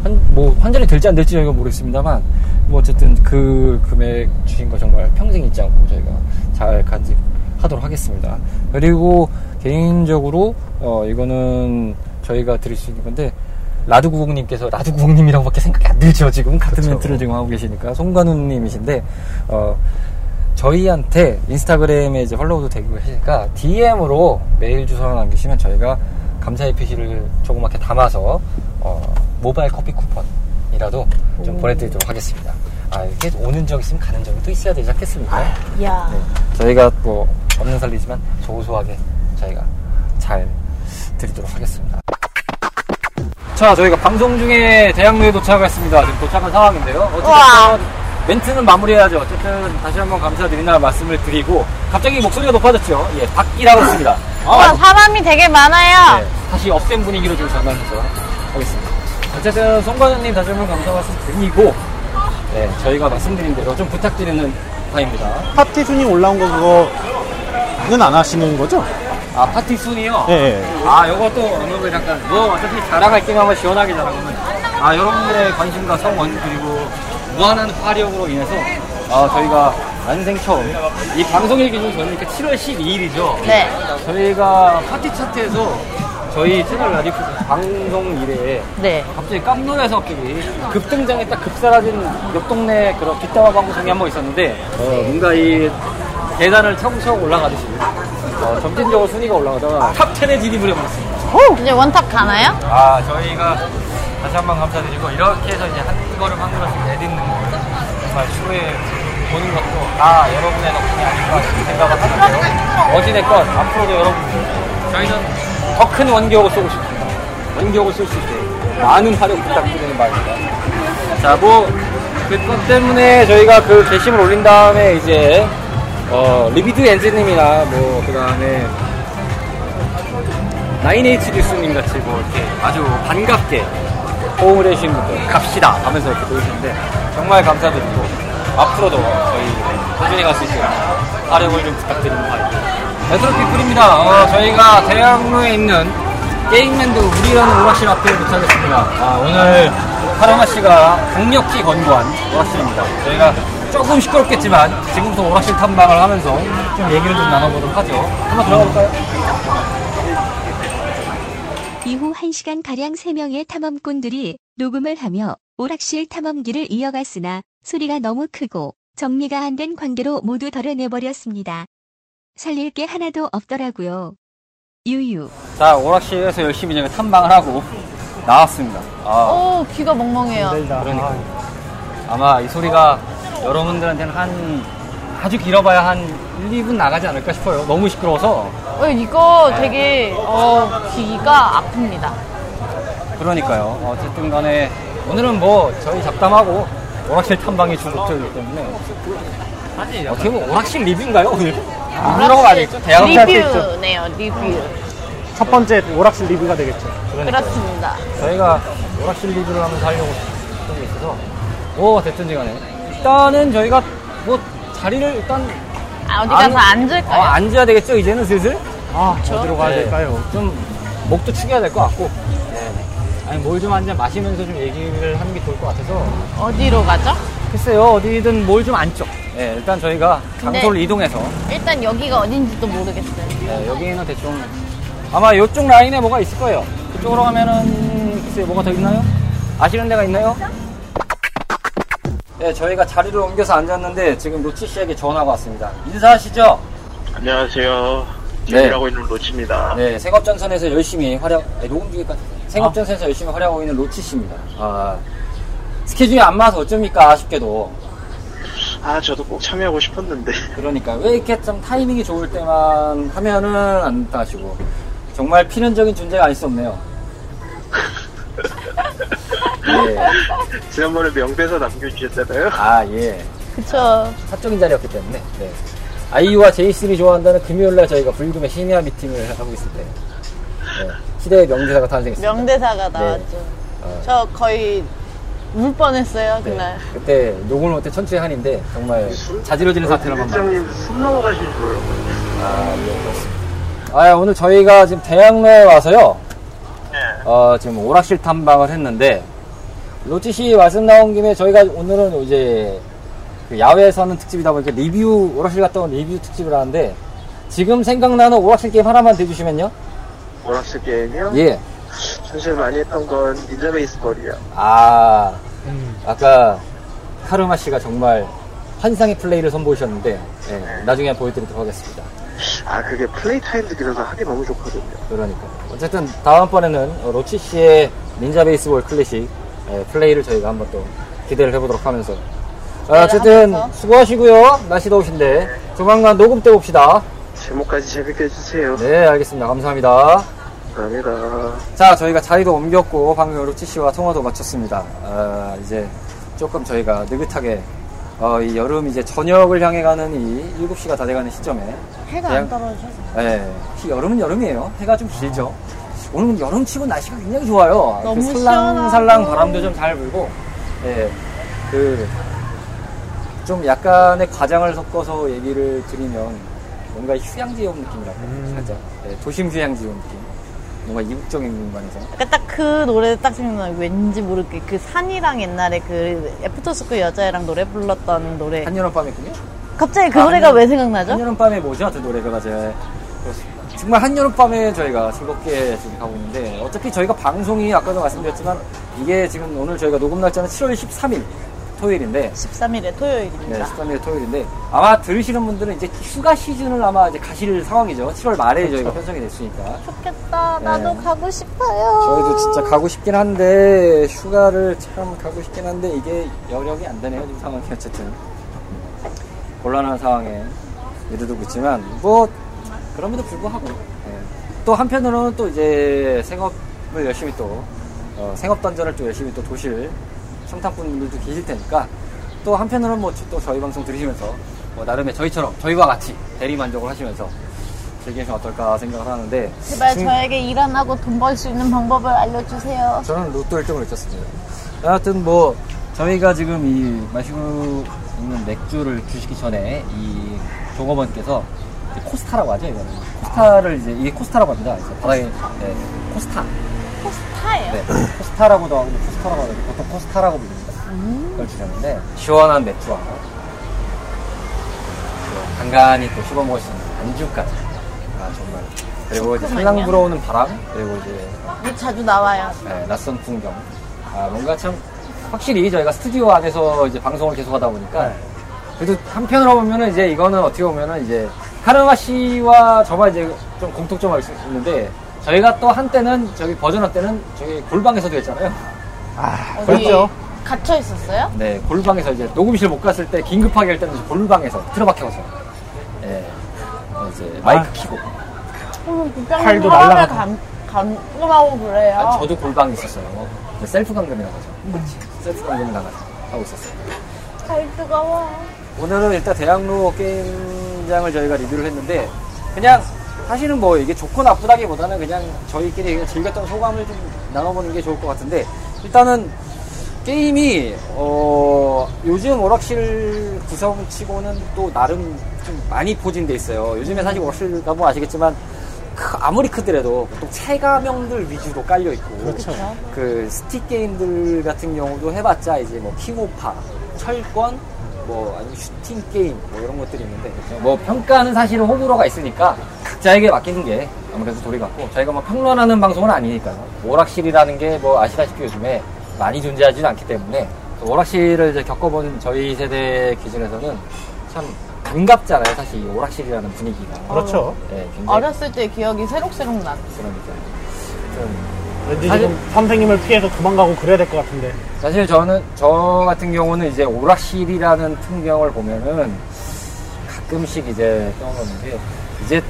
S1: 한, 뭐, 환전이 될지 안 될지 저희가 모르겠습니다만, 뭐, 어쨌든 그 금액 주신 거 정말 평생 잊지 않고 저희가 잘 간직하도록 하겠습니다. 그리고 개인적으로, 어, 이거는 저희가 드릴 수 있는 건데, 라두구공님께서 라두구공님이라고밖에 생각이 안 들죠. 지금 같은
S2: 그쵸.
S1: 멘트를 지금 하고 계시니까. 송관우님이신데, 어, 저희한테 인스타그램에 이제 팔로우도 되고 계시니까 DM으로 메일 주소를 남기시면 저희가 감사의 표시를 조그맣게 담아서 어, 모바일 커피 쿠폰이라도 좀 보내드리도록 하겠습니다. 아 이렇게 오는 적 있으면 가는 적이 또 있어야 되지 않겠습니까?
S3: 야,
S1: 네. 저희가 뭐 없는 살리지만 소소하게 저희가 잘 드리도록 하겠습니다. 자, 저희가 방송 중에 대학로에 도착했습니다. 지금 도착한 상황인데요. 어쨌든 멘트는 마무리해야죠. 어쨌든 다시 한번 감사드린다는 말씀을 드리고 갑자기 목소리가 높아졌죠. 예, 박기라고 했습니다. *laughs*
S3: 와, 사람이 되게 많아요.
S1: 네, 다시 업된 분위기로 좀 전환해서 하겠습니다. 어쨌든 송관우님 다시 한번 감사 말씀 드리고 네, 저희가 말씀드린 대로 좀 부탁드리는 바입니다.
S2: 팟티 순위 올라온 거 그거는 안 하시는 거죠?
S1: 아 팟티 순위요?
S2: 예. 예.
S1: 아 요것도 언급을 잠깐 뭐 어차피 자랑할 게임 한번 시원하게 자랑하면 아 여러분들의 관심과 성원 그리고 무한한 화력으로 인해서 아 저희가 난생 처음 이 방송일 기준 저는 그 7월 12일이죠
S3: 네.
S1: 저희가 팟티 차트에서 저희 채널 라디오 방송 이래에
S3: 네.
S1: 갑자기 깜놀해서끼리 급등장에 딱 급사라진 옆 동네 그런 뒷담화 방송이 한 번 있었는데 어, 뭔가 이 계단을 차곡차곡 올라가듯이 어, 점진적으로 순위가 올라가다가 탑 10에 진입을 해버렸습니다.
S3: 이제 원탑 가나요?
S1: 아 저희가 다시 한 번 감사드리고 이렇게 해서 이제 한 걸음 한 걸음씩 내딛는 거 정말 추후에 보는 것도 다 여러분의 덕분이 아닐까 생각을 하는데요. 어찌됐건 앞으로도 여러분 저희는 더 큰 원기옥을 쏘고 싶습니다. 원기옥을 쏠수 있게 많은 화력 부탁드리는 바입니다. 자, 뭐, 그것 때문에 저희가 그 게시물 올린 다음에 이제, 어, 리비드 엔지님이나 뭐, 그 다음에, 나인에이치 뉴스님 같이 뭐, 이렇게 아주 반갑게 호응을 해주신 분들, 갑시다! 하면서 이렇게 보여주는데, 정말 감사드리고, 앞으로도 저희 꾸준히 갈 수 있도록 화력을 좀 부탁드리는 바입니다. 레트로피플입니다. 어, 저희가 대학로에 있는 게임랜드 우리라는 오락실 앞에 도착했습니다. 아, 오늘 카르마 씨가 강력히 권고한 오락실입니다. 저희가 조금 시끄럽겠지만 지금부터 오락실 탐방을 하면서 좀 얘기를 좀 나눠보도록 하죠. 한번 들어가 볼까요?
S4: 이후 1시간가량 3명의 탐험꾼들이 녹음을 하며 오락실 탐험기를 이어갔으나 소리가 너무 크고 정리가 안 된 관계로 모두 덜어내버렸습니다. 살릴 게 하나도 없더라고요. 유유.
S1: 자, 오락실에서 열심히 저희가 탐방을 하고 나왔습니다. 아,
S3: 오, 귀가 멍멍해요.
S1: 그러니까. 아마 이 소리가 여러분들한테는 한 아주 길어봐야 한 1, 2분 나가지 않을까 싶어요. 너무 시끄러워서.
S3: 어, 이거 되게, 어, 귀가 아픕니다.
S1: 그러니까요. 어쨌든 간에 오늘은 뭐 저희 잡담하고 오락실 탐방이 주 목적이기 때문에 어떻게 보면 오락실 리뷰인가요 오늘? 리뷰라고 아니겠죠? 대학원 할수 있죠.
S3: 리뷰네요, 리뷰.
S2: 첫 번째 오락실 리뷰가 되겠죠.
S1: 그러니까요.
S3: 그렇습니다.
S1: 저희가 오락실 리뷰를 하면서 하려고 했던 게 있어서 뭐 됐든지 간에 일단은 저희가 뭐 자리를 일단
S3: 아, 어디
S1: 안-
S3: 가서 앉을까요?
S1: 어, 앉아야 되겠죠 이제는 슬슬?
S2: 아, 어디로 가야
S1: 네.
S2: 될까요?
S1: 좀 목도 축여야 될 것 같고. 네. 아니 뭘 좀 한 잔 마시면서 좀 얘기를 하는 게 좋을 것 같아서.
S3: 어디로 가죠?
S1: 글쎄요 어디든 뭘 좀 앉죠. 네, 일단 저희가
S3: 근데-
S1: 장소를 이동해서
S3: 일단 여기가 어딘지도 모르겠어요.
S1: 네, 여기는 대충 아마 이쪽 라인에 뭐가 있을 거예요. 그쪽으로 가면은 글쎄 뭐가 더 있나요? 아시는 데가 있나요? 네, 저희가 자리를 옮겨서 앉았는데 지금 로치 씨에게 전화가 왔습니다. 인사하시죠.
S5: 안녕하세요.
S1: 네.
S5: 일하고 있는 로치입니다.
S1: 네, 생업전선에서 열심히 활약, 아니, 녹음 중에까지 생업전선에서 열심히 활약하고 있는 로치 씨입니다. 아, 스케줄이 안 맞아서 어쩝니까 아쉽게도.
S5: 아, 저도 꼭 참여하고 싶었는데.
S1: 그러니까 왜 이렇게 좀 타이밍이 좋을 때만 하면은 안 따시고 정말 필연적인 존재가 아닐 수 없네요. *laughs* 예.
S5: 지난번에 명대사 남겨주셨잖아요.
S1: 아 예.
S3: 그쵸.
S1: 사적인 자리였기 때문에. 네. 아이유와 제이슨이 좋아한다는 금요일날 저희가 불금의 심야 미팅을 하고 있을 때 네. 시대의 명대사가 탄생했습니다.
S3: 명대사가 나왔죠.
S1: 어,
S3: 저 거의 울 뻔했어요,
S1: 네.
S3: 그날.
S1: 그때 녹음을 못해 천추의 한인데 정말 자지러지는 사태를 만나.
S5: 회장님 숨 넘어가실 거예요.
S1: 아, 예, 그렇습니다. 아, 오늘 저희가 지금 대학로에 와서요.
S5: 네.
S1: 어, 지금 오락실 탐방을 했는데, 로치 씨 말씀 나온 김에 저희가 오늘은 이제 그 야외에서는 특집이다 보니까 리뷰, 오락실 갔다 온 리뷰 특집을 하는데, 지금 생각나는 오락실 게임 하나만 대주시면요.
S5: 오락실 게임이요?
S1: 예.
S5: 사실 많이 했던 건 닌자 베이스 볼이요.
S1: 아,
S2: 음,
S1: 아까 카르마 씨가 정말 환상의 플레이를 선보이셨는데, 예, 나중에 보여드리도록 하겠습니다.
S5: 아, 그게 플레이 타임도 길어서 하기 너무 좋거든요.
S1: 그러니까. 어쨌든 다음번에는 어, 로치 씨의 닌자 베이스볼 클래식 예, 플레이를 저희가 한번 또 기대를 해보도록 하면서. 아, 어쨌든. 수고하시고요. 날씨 더우신데 조만간 녹음 때 봅시다.
S5: 제목까지 재밌게 해주세요.
S1: 네, 알겠습니다. 감사합니다.
S5: 감사합니다.
S1: 자, 저희가 자리도 옮겼고 방금 로치 씨와 통화도 마쳤습니다. 아, 이제 조금 저희가 느긋하게 어, 이 여름 이제 저녁을 향해 가는 이 7시가 다 돼가는 시점에
S3: 해가
S1: 그냥-
S3: 안 떨어져서.
S1: 네, 여름은 여름이에요. 해가 좀 길죠. 오늘은 여름치고 날씨가 굉장히 좋아요.
S3: 너무
S1: 그 살랑살랑. 바람도 좀 잘 불고, 예, 그, 좀 약간의 과장을 섞어서 얘기를 드리면, 뭔가 휴양지에 온 느낌이랄까,
S2: 음.
S1: 살짝. 예, 도심 휴양지에 온 느낌. 뭔가 이국적인 공간에서.
S3: 약간 딱 그 노래 딱 생각나요. 왠지 모르게 그 산이랑 옛날에 그 애프터스쿨 여자애랑 노래 불렀던 노래.
S1: 한여름 밤의 꿈이요?
S3: 갑자기 그
S1: 아,
S3: 노래가
S1: 한여름-
S3: 왜 생각나죠?
S1: 한여름밤에 뭐죠? 그 노래가 제 그렇습니다. 정말 한여름밤에 저희가 즐겁게 지금 가고 있는데 어차피 저희가 방송이 아까도 말씀드렸지만 이게 지금 오늘 저희가 녹음 날짜는 7월 13일 토요일인데
S3: 13일에
S1: 네,
S3: 토요일입니다.
S1: 13일 토요일인데 아마 들으시는 분들은 이제 휴가 시즌을 아마 이제 가실 상황이죠. 7월 말에 저희가 편성이 됐으니까
S3: 좋겠다.
S1: 네.
S3: 나도 가고 싶어요.
S1: 저희도 진짜 가고 싶긴 한데 휴가를 참 가고 싶긴 한데 이게 여력이 안 되네요. 지금 상황이 어쨌든 곤란한 상황에 이르고 있지만 뭐 그럼에도 불구하고 예. 또 한편으로는 또 이제 생업을 열심히 또 어, 생업 던전을 또 열심히 또 도실 청탁분들도 계실 테니까 또 한편으로는 뭐 또 저희 방송 들으시면서 뭐 나름의 저희처럼 저희와 같이 대리 만족을 하시면서 즐기시면 어떨까 생각을 하는데
S3: 제발
S1: 지금-
S3: 저에게 일 안 하고 돈 벌 수 있는 방법을 알려주세요.
S1: 저는 로또 1등을 외쳤습니다. 하여튼 뭐 저희가 지금 이 마시고 있는 맥주를 주시기 전에 이 종업원께서 코스타라고 하죠 이거는 코스타를 이제 이게 코스타라고 합니다. 이제 바닥에 네, 코스타
S3: 코스타예요.
S1: 네, 코스타라고도 하고 코스타라고 하고 보통 코스타라고 부릅니다. 그걸 주셨는데 시원한 맥주와 또 간간히 또 씹어 먹을 수 있는 안주까지 아 정말 그리고 이제
S3: 좋구만요.
S1: 살랑 불어오는 바람 그리고 이제
S3: 이게 자주 나와요.
S1: 네, 낯선 풍경. 아, 뭔가 참, 확실히 저희가 스튜디오 안에서 이제 방송을 계속 하다 보니까, 그래도 한편으로 보면은 이제 이거는 어떻게 보면은 이제, 카르마 씨와 저만 이제 좀 공통점이 있는데, 저희가 또 한때는, 저기 버전 한때는 저기 골방에서도 했잖아요.
S2: 아,
S3: 어디
S2: 그렇죠.
S3: 갇혀 있었어요?
S1: 네, 골방에서 이제 녹음실 못 갔을 때 긴급하게 할 때는 골방에서 틀어박혀서, 예, 이제 마이크 키고.
S2: 팔도
S3: 국장님 사람을
S2: 날라가고.
S3: 감, 감금하고 그래요.
S1: 아, 저도 골방에 있었어요. 네, 셀프 감금이라고 하죠. 셀프 감금을 나가서 하고 있었어요.
S3: 잘 뜨거워.
S1: 오늘은 일단 대학로 게임 장을 저희가 리뷰를 했는데 그냥 사실은 뭐 이게 좋고 나쁘다기보다는 그냥 저희끼리 그냥 즐겼던 소감을 좀 나눠보는 게 좋을 것 같은데 일단은 게임이 어 요즘 오락실 구성치고는 또 나름 좀 많이 포진돼 있어요. 요즘에 사실 오락실 가보면 아시겠지만 아무리 크더라도 보통 체감형들 위주로 깔려 있고
S2: 그렇죠.
S1: 그 스틱 게임들 같은 경우도 해봤자 이제 뭐 킹오파, 철권, 뭐 아니면 슈팅 게임 뭐 이런 것들이 있는데 뭐 평가는 사실은 호불호가 있으니까 각자에게 맡기는 게 아무래도 도리 같고 저희가 뭐 평론하는 방송은 아니니까요. 오락실이라는 게 뭐 아시다시피 요즘에 많이 존재하지는 않기 때문에 그 오락실을 이제 겪어본 저희 세대 기준에서는 참 반갑잖아요. 사실 이 오락실이라는 분위기가.
S2: 그렇죠.
S1: 네, 굉장히
S3: 어렸을 때 기억이 새록새록 나.
S1: 그러니까. 좀
S2: 왠지
S1: 사실-
S2: 지금 선생님을 피해서 도망가고 그래야 될 것 같은데.
S1: 사실 저는 저 같은 경우는 이제 오락실이라는 풍경을 보면은 가끔씩 이제 떠오르는 게 이제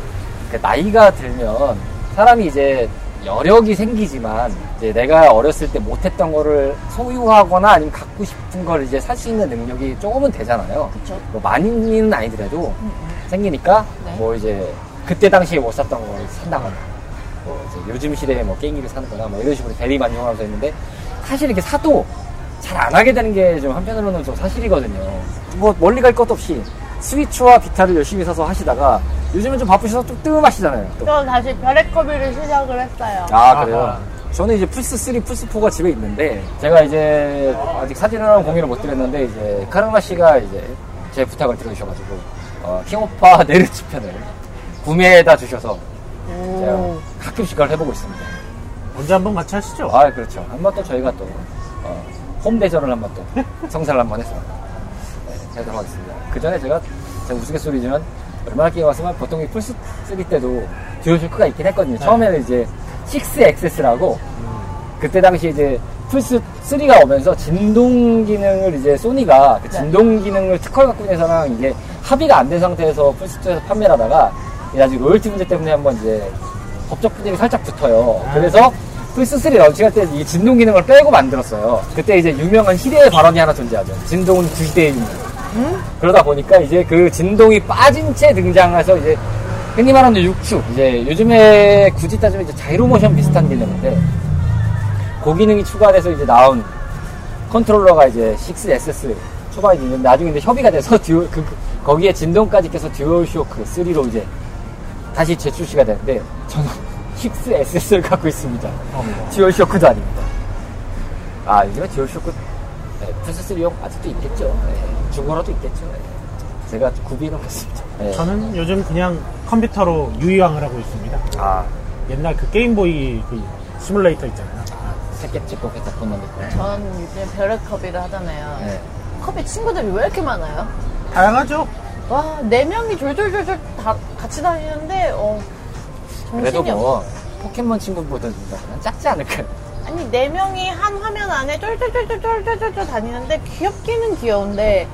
S1: 그 나이가 들면 사람이 이제 여력이 생기지만 이제 내가 어렸을 때 못했던 거를 소유하거나 아니면 갖고 싶은 걸 이제 살 수 있는 능력이 조금은 되잖아요.
S3: 그쵸.
S1: 뭐 많이는 아니더라도 생기니까
S3: 네.
S1: 뭐 이제 그때 당시에 못 샀던 걸 산다거나 뭐 이제 요즘 시대에 뭐 게임기를 사는 거나 뭐 이런 식으로 대리 만족하면서 했는데 사실 이렇게 사도 잘 안 하게 되는 게 좀 한편으로는 좀 사실이거든요. 뭐 멀리 갈 것도 없이 스위치와 비타를 열심히 사서 하시다가 요즘은 좀 바쁘셔서 좀 뜸하시잖아요. 또.
S3: 저 다시 별의 커비를 시작을 했어요.
S1: 아 그래요?
S2: 아하.
S1: 저는 이제 플스3, 플스4가 집에 있는데 제가 이제 아직 사진이랑 공유를 못 드렸는데 이제 카르마 씨가 이제 제 부탁을 들어주셔가지고 어, 킹오파 *laughs* 네르츠 편을 구매해다 주셔서 제가. 가끔씩 그걸 해보고 있습니다.
S2: 언제 한번 같이 하시죠?
S1: 아 그렇죠. 한번 또 저희가 또 어, 홈대전을 한번 또 성사를 한번 해서 네, 하도록 하겠습니다. 그 전에 제가 제가 우스갯소리지만 얼마나 게임 왔으면 보통 이 플스3 때도 듀얼쇼크가 있긴 했거든요. 처음에는 이제 6XS라고 그때 당시 이제 플스 3가 오면서 진동 기능을 이제 소니가 그 진동 기능을 특허를 갖고 있는 회사랑 이게 합의가 안 된 상태에서 플스 2에서 판매를 하다가 아직 로열티 문제 때문에 한번 이제 법적 분쟁이 살짝 붙어요. 그래서 플스 3 런칭할 때 이 진동 기능을 빼고 만들었어요. 그때 이제 유명한 희대의 발언이 하나 존재하죠. 진동은 구시대입니다. 그러다 보니까 이제 그 진동이 빠진 채 등장해서 이제 흔히 말하는 6축 이제 요즘에 굳이 따지면 이제 자이로 모션 비슷한 기능인데 그 기능이 추가돼서 이제 나온 컨트롤러가 이제 Sixaxis 초반에 있는데 나중에 이제 협의가 돼서 *laughs* 듀얼 그, 그- 거기에 진동까지 껴서 듀얼 쇼크 3로 이제 다시 재출시가 되는데 저는 *laughs* 6SS를 갖고 있습니다. 듀얼 쇼크도 아닙니다. 아 요즘에 듀얼 쇼크 네, 플스3용 아직도 있겠죠. 네, 중고로도 있겠죠. 네. 제가 구비해 놓겠습니다. 네.
S2: 저는 요즘 그냥 컴퓨터로 유희왕을 하고 있습니다.
S1: 아
S2: 옛날 그 게임보이 그 시뮬레이터 있잖아요.
S1: 새끼 찍고 회사 건너는데.
S3: 전 요즘 별의 커비를 하잖아요.
S1: 네.
S3: 커비 친구들이 왜 이렇게 많아요?
S2: 다양하죠?
S3: 와, 네 명이 졸졸졸졸 다 같이 다니는데, 어,
S1: 그래도
S3: 정신이 없어.
S1: 뭐 포켓몬 친구보다는 작지 않을까요?
S3: 아니, 네 명이 한 화면 안에 쫄쫄쫄쫄쫄쫄쫄 다니는데, 귀엽기는 귀여운데,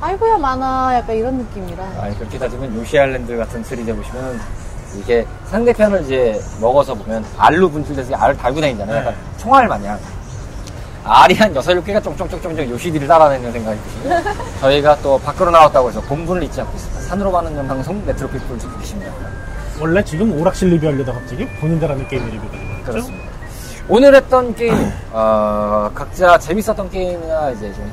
S3: 아이고야, 많아. 약간 이런 느낌이라.
S1: 아니 그렇게 따지면 요시 아일랜드 같은 3D 보시면 이게 상대편을 이제 먹어서 보면 알로 분출돼서 알을 달고 다니잖아요. 약간 총알 마냥. 알이 한 6, 7개가 쫑쫑쫑쫑쫑 요시 뒤를 따라다니는 생각이 드시면 *laughs* 저희가 또 밖으로 나왔다고 해서 본분을 잊지 않고 있습니다. 산으로 가는 방송 레트로피플 듣고 계십니다.
S2: 원래 지금 오락실 리뷰하려다 갑자기 본인들하는 게임 리뷰가 되는 거죠?
S1: 그렇습니다. 오늘 했던 게임, *clears throat* 어, 각자 재밌었던 게임이나 이제 좀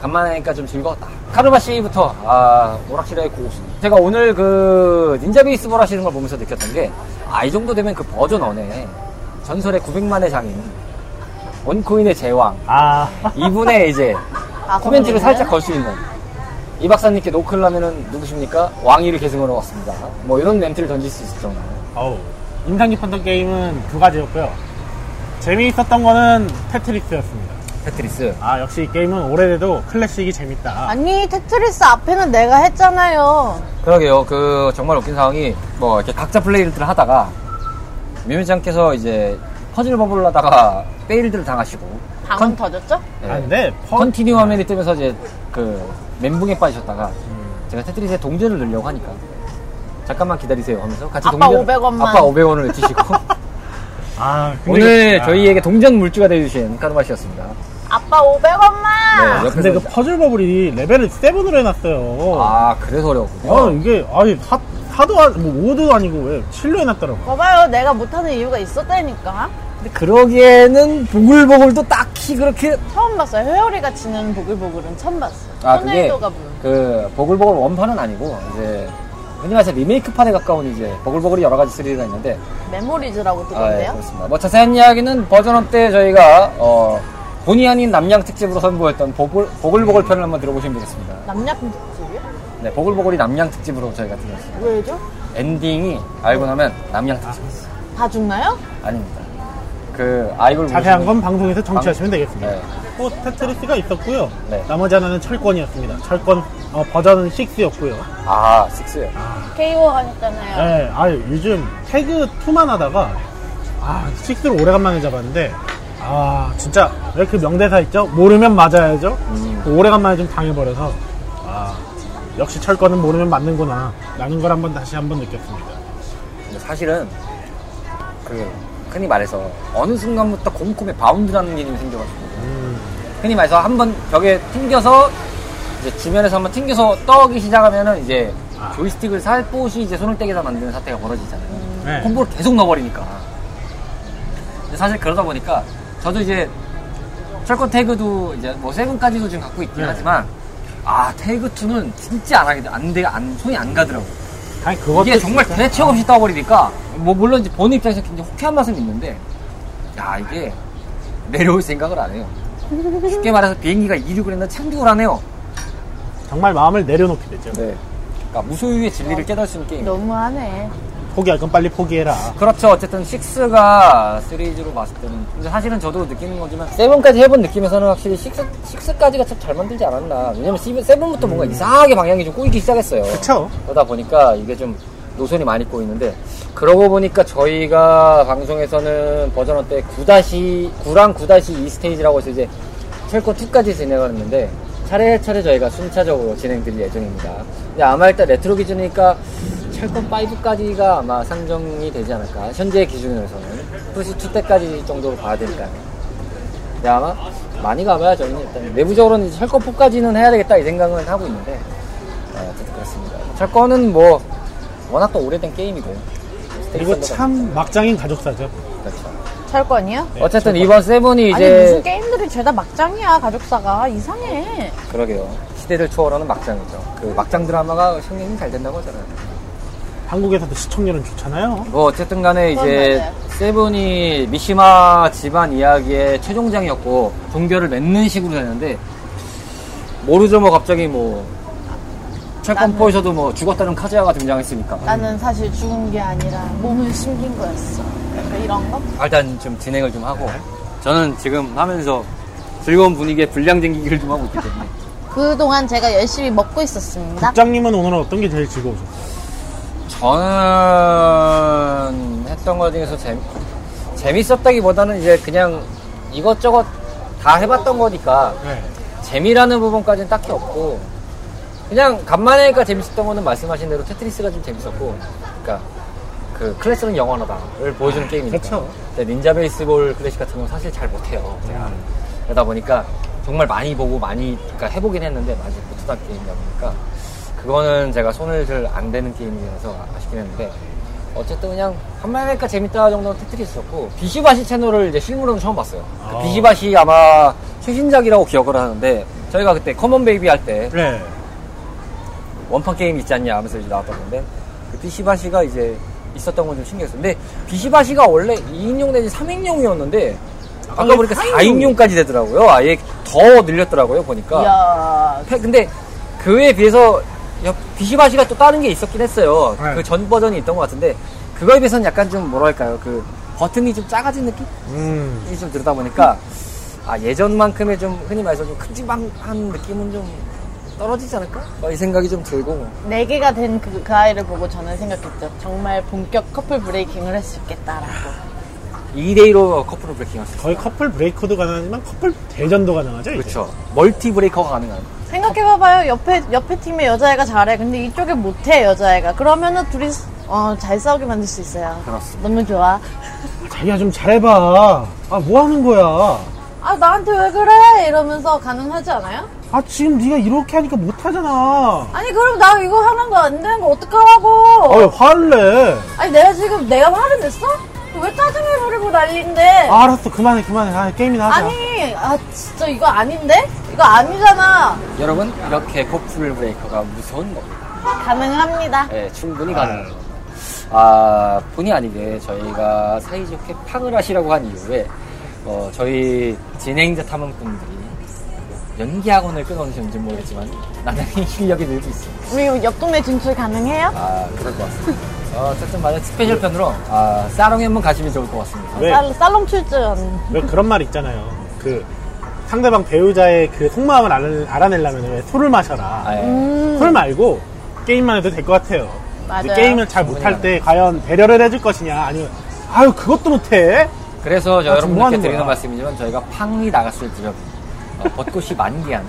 S1: 간만에 하니까 좀 즐거웠다. 카르마 씨부터, 아, 오락실의 고수. 제가 오늘 그 닌자 베이스볼 하시는 걸 보면서 느꼈던 게, 아, 이 정도 되면 그 버전 one에 전설의 900만의 장인, one coin의 제왕,
S2: 아, *laughs*
S1: 이분의 이제
S3: 아,
S1: 코멘트를? 살짝 걸 수 있는 이 박사님께 노크를 하면은 누구십니까? 왕위를 계승하러 왔습니다. 뭐 이런 멘트를 던질 수 있을 정도.
S2: 어우. 인상 깊었던 게임은 두 가지였고요. 재미있었던 거는 테트리스였습니다.
S1: 테트리스.
S2: 아, 역시 이 게임은 오래돼도 클래식이 재밌다.
S3: 아니, 테트리스 앞에는 내가 했잖아요.
S1: 그러게요. 그 정말 웃긴 상황이 뭐 이렇게 각자 플레이를 하다가 뮤미짱께서 이제 퍼즐 버블을 하다가 failed를 당하시고
S3: 방은 터졌죠?
S1: 네.
S2: 아, 근데 퍼,
S1: continue 화면이 뜨면서 이제 그 멘붕에 빠지셨다가 제가 테트리스에 동전을 넣으려고 하니까 잠깐만 기다리세요 하면서 같이
S3: 아빠
S1: 동전
S3: 500원 만.
S1: 아빠 500원을 외치시고 *laughs*
S2: 아, 근데
S1: 오늘
S2: 그- 아,
S1: 저희에게 동전 물주가 되어주신 카르마 씨였습니다.
S3: 아빠 500원만!
S1: 네, 옆에서
S2: 근데 그 퍼즐 버블이 레벨을 7으로 해놨어요.
S1: 아 그래서 어려웠군요.
S2: 어, 이게, 아니, 사, 사도, 아- 뭐, 5도 아니고 왜 7로 해놨더라고.
S3: 봐봐요, 내가 못하는 이유가 있었다니까.
S1: 근데 그러기에는 보글보글도 딱히 그렇게
S3: 처음 봤어요. 회오리가 치는 보글보글은 처음 봤어요.
S1: 아 그게
S3: 토네이도가 부는.
S1: 그 보글보글 원판은 아니고 이제 흔히 말해서 리메이크판에 가까운 이제 보글보글이 여러 가지 3D가 있는데
S3: 메모리즈라고
S1: 아, 예,
S3: 뜨던데요?
S1: 그렇습니다. 뭐 자세한 이야기는 버전업 때 저희가 어, 본의 아닌 납량 특집으로 선보였던 보글, 보글보글 편을 한번 들어보시면 되겠습니다.
S3: 남녀 특집이요?
S1: 네, 보글보글이 남양 특집으로 저희가 드렸습니다.
S3: 왜죠?
S1: 엔딩이 알고 나면 남양 특집이었어요.
S3: 다 죽나요?
S1: 아닙니다. 그 아이돌
S2: 자세한 건 방송에서 정치하시면
S1: 방-
S2: 되겠습니다.
S1: 네.
S2: 또 테트리스가 있었고요.
S1: 네.
S2: 나머지 하나는 철권이었습니다. 철권 어, 버전은 6였고요.
S1: 아, 식스요.
S3: KO 하셨잖아요.
S2: 네, 아 요즘 태그 2만 하다가 아 6를 오래간만에 잡았는데 아 진짜 왜 그 명대사 있죠? 모르면 맞아야죠.
S1: 음.
S2: 그 오래간만에 좀 당해버려서 아 역시 철권은 모르면 맞는구나 라는 걸 한번 다시 한번 느꼈습니다.
S1: 근데 사실은 그 흔히 말해서 어느 순간부터 곰곰에 바운드라는 개념이 생겨가지고
S2: 음,
S1: 흔히 말해서 한 번 벽에 튕겨서 이제 주변에서 한번 튕겨서 떠기 시작하면은 이제
S2: 아.
S1: 조이스틱을 살포시 이제 손을 떼게다 만드는 사태가 벌어지잖아요.
S2: 네.
S1: 콤보를 계속 넣어버리니까. 사실 그러다 보니까 저도 이제 철권 태그도 이제 뭐 세븐까지도 지금 갖고 있긴
S2: 네.
S1: 하지만 아 태그 2는 진짜 안 하게 안 돼, 안 손이 안 가더라고. 요
S2: 아니 그것도
S1: 이게 정말
S2: 진짜-
S1: 대책 없이 떠버리니까 뭐 물론 이제 보는 입장에서 굉장히 호쾌한 맛은 있는데 야 이게 내려올 생각을 안 해요. 쉽게 말해서 비행기가 이륙을 했는데 착륙을 안 해요.
S2: 정말 마음을 내려놓게 되죠.
S1: 네. 그러니까 무소유의 진리를 깨달을 수 있는 게임.
S3: 너무하네.
S2: 포기할 건 빨리 포기해라.
S1: 그렇죠. 어쨌든 6가 시리즈로 봤을 때는 근데 사실은 저도 느끼는 거지만 7까지 해본 느낌에서는 확실히 6, 6까지가 참 잘 만들지 않았나. 왜냐면 7부터 뭔가 이상하게 방향이 좀 꼬이기 시작했어요.
S2: 그쵸?
S1: 그러다 보니까 이게 좀 노선이 많이 꼬이는데 그러고 보니까 저희가 방송에서는 버전 one 때 9-, 9랑 9-2 스테이지라고 해서 이제 철권 2까지 진행을 했는데 차례차례 저희가 순차적으로 진행드릴 예정입니다. 근데 아마 일단 레트로 기준이니까 철권 5까지가 아마 상정이 되지 않을까. 현재 기준으로서는. 플스 2 때까지 정도로 봐야 되니까요. 근데 아마 많이 가봐야 저희는 일단 내부적으로는 이제 철권 4까지는 해야 되겠다 이 생각은 하고 있는데 어, 어쨌든 그렇습니다. 철권은 뭐 워낙 또 오래된 게임이고
S2: 그리고 참 막장인 가족사죠.
S1: 그렇죠.
S3: 철권이요?
S2: 네,
S1: 어쨌든
S2: 철권.
S1: 이번 세븐이
S3: 아니 무슨
S1: 이제
S3: 게임들이 죄다 막장이야 가족사가 이상해.
S1: 그러게요. 시대를 초월하는 막장이죠. 그 막장 드라마가 흥행이 잘 된다고 하잖아요.
S2: 한국에서도 시청률은 좋잖아요.
S1: 뭐 어쨌든 간에 이제. 세븐이 미시마 집안 이야기의 최종장이었고 종결을 맺는 식으로 되는데 모르죠 뭐 갑자기 뭐 철권
S3: 나는-
S1: 4에서도 뭐 죽었다는 카즈야가 등장했으니까
S3: 나는 사실 죽은 게 아니라 몸을 숨긴 거였어. 약간 이런 거?
S1: 아, 일단 좀 진행을 좀 하고 저는 지금 하면서 즐거운 분위기에 분량 쟁기기를 좀 하고 있기 때문에 *laughs*
S3: 그동안 제가 열심히 먹고 있었습니다.
S2: 국장님은 오늘 어떤 게 제일 즐거우셨어요?
S1: 저는 했던 것 중에서 재미, 재밌었다기보다는 이제 그냥 이것저것 다 해봤던 거니까
S2: 네.
S1: 재미라는 부분까지는 딱히 없고 그냥 간만에 하니까 재밌었던 거는 말씀하신 대로 테트리스가 좀 재밌었고 그러니까 그 클래스는 영원하다를 보여주는 게임이니까
S2: 그쵸.
S1: 근데 닌자 베이스볼 클래식 같은 건 사실 잘 못해요 제가. 그러다 보니까 정말 많이 보고 많이 그러니까 해보긴 했는데 아직 못하던 게임이다 보니까 그거는 제가 손을 잘 안 대는 게임이라서 아쉽긴 했는데 어쨌든 그냥 한마디 하니까 재밌다 정도는 테트리스였고 비시바시 챔프를 이제 실물로는 처음 봤어요 그
S2: 아.
S1: 비시바시 아마 최신작이라고 기억을 하는데 저희가 그때 Come On Baby 할때
S2: 네.
S1: 원판 게임 있지 않냐 하면서 이제 나왔던 건데 그 비시바시가 이제 있었던 건 좀 신기했어요. 근데 비시바시가 원래 2인용 내지 3인용이었는데 아까
S2: 원래
S1: 보니까
S2: 4인용.
S1: 4인용까지 되더라고요. 아예 더 늘렸더라고요 보니까. 패- 근데 그에 비해서 여- 비시바시가 또 다른 게 있었긴 했어요.
S2: 네.
S1: 그전 버전이 있던 것 같은데 그거에 비해서는 약간 좀 뭐랄까요 그 버튼이 좀 작아진 느낌이
S2: 음.
S1: 좀 들다 보니까 아 예전만큼의 좀 흔히 말해서 좀 큼직한 느낌은 좀 떨어지지 않을까? 뭐이 생각이 좀 들고
S3: 네 개가 된그 그 아이를 보고 저는 생각했죠. 정말 본격 커플 브레이킹을 할 수 있겠다라고.
S1: 2대2로 커플을 breaking 할수 있어요.
S2: 거의 커플 breaker도 가능하지만 커플 대전도 가능하죠. 이제?
S1: 그렇죠. multi breaker가 가능한.
S3: 생각해봐봐요. 옆에 옆에 팀의 여자애가 잘해. 근데 이쪽에 못해 여자애가. 그러면은 둘이 어, 잘 싸우게 만들 수 있어요.
S1: 그렇습니다.
S3: 너무 좋아.
S2: 자기야 좀 잘해봐. 아 뭐 하는 거야?
S3: 아 나한테 왜 그래? 이러면서 가능하지 않아요?
S2: 아 지금 네가 이렇게 하니까 못하잖아.
S3: 아니 그럼 나 이거 하는 거 안 되는 거 어떡하라고?
S2: 아 왜 화를 내?
S3: 아니 내가 지금 내가 화를 냈어? 왜 짜증을 부리고 난리인데?
S2: 아, 알았어 그만해 그만해. 아, 게임이나 하자.
S3: 아니 아 진짜 이거 아닌데? 이거 아니잖아.
S1: 여러분 이렇게 커플 브레이커가 무서운 겁니다.
S3: 가능합니다.
S1: 네, 충분히 가능해요. 아, 본의 아니게 저희가 사이좋게 팡을 하시라고 한 이후에, 어, 저희 진행자 탐험꾼들이 연기 학원을 끊어주셨는지 모르겠지만, 나중에 *laughs* 실력이 늘고 있습니다.
S3: 우리 옆 동네 진출 가능해요?
S1: 아, 그럴 것 같습니다. 어, 어쨌든 만약 special 편으로, 아, 살롱에 한번 가시면 좋을 것 같습니다.
S2: 왜?
S3: 살, 살롱 출전.
S2: 왜 그런 말 있잖아요. 그 상대방 배우자의 그 속마음을 알, 알아내려면 왜 술을 마셔라.
S1: 아, 예.
S3: 음,
S2: 술 말고 게임만 해도 될 것 같아요.
S3: 맞아요.
S2: 게임을 잘 못할 때 과연 배려를 해줄 것이냐 아니면 아유 그것도 못해.
S1: 그래서 저
S2: 아, 하는
S1: 드리는
S2: 거야?
S1: 말씀이지만 저희가 팡이 나갔을 지역 어, 벚꽃이 만개한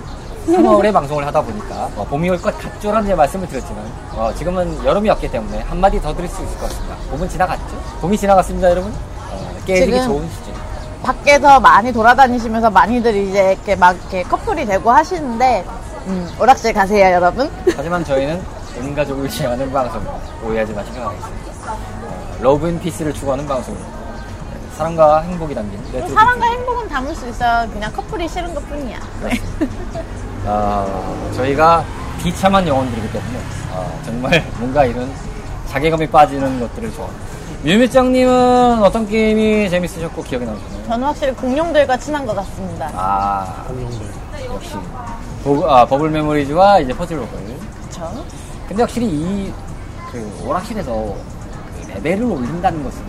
S1: 3월에 방송을 하다 보니까 어, 봄이 올 것 같죠라는 제 말씀을 드렸지만 어, 지금은 여름이 왔기 때문에 한마디 더 드릴 수 있을 것 같습니다. 봄은 지나갔죠? 봄이 지나갔습니다 여러분. 어, 깨지기
S3: 지금
S1: 좋은 시즌.
S3: 밖에서 많이 돌아다니시면서 많이들 이제 이렇게 막 이렇게 커플이 되고 하시는데, 음, 오락실 가세요, 여러분.
S1: 하지만 저희는 온 가족을 위하는 방송입니다. 오해하지 마시기 바라겠습니다. 어, love and peace를 추구하는 방송입니다. 네, 사랑과 행복이 담긴 레트로
S3: 사랑과
S1: 빅
S3: 행복은 담을 수 있어요. 그냥 커플이 싫은 것 뿐이야. 네. *laughs*
S1: 어, 저희가 비참한 영혼들이기 때문에 어, 정말 *laughs* 뭔가 이런 자괴감이 빠지는 것들을 좋아합니다. 뮤미짱님은 어떤 게임이 재밌으셨고 기억에 남으셨나요?
S3: 저는 확실히 공룡들과 친한 것 같습니다.
S1: 아
S2: 공룡들.
S1: 역시 버, 아, 버블 메모리즈와 이제 퍼즐 버블
S3: 그쵸?
S1: 근데 확실히 이 그 오락실에서 그 레벨을 올린다는 것은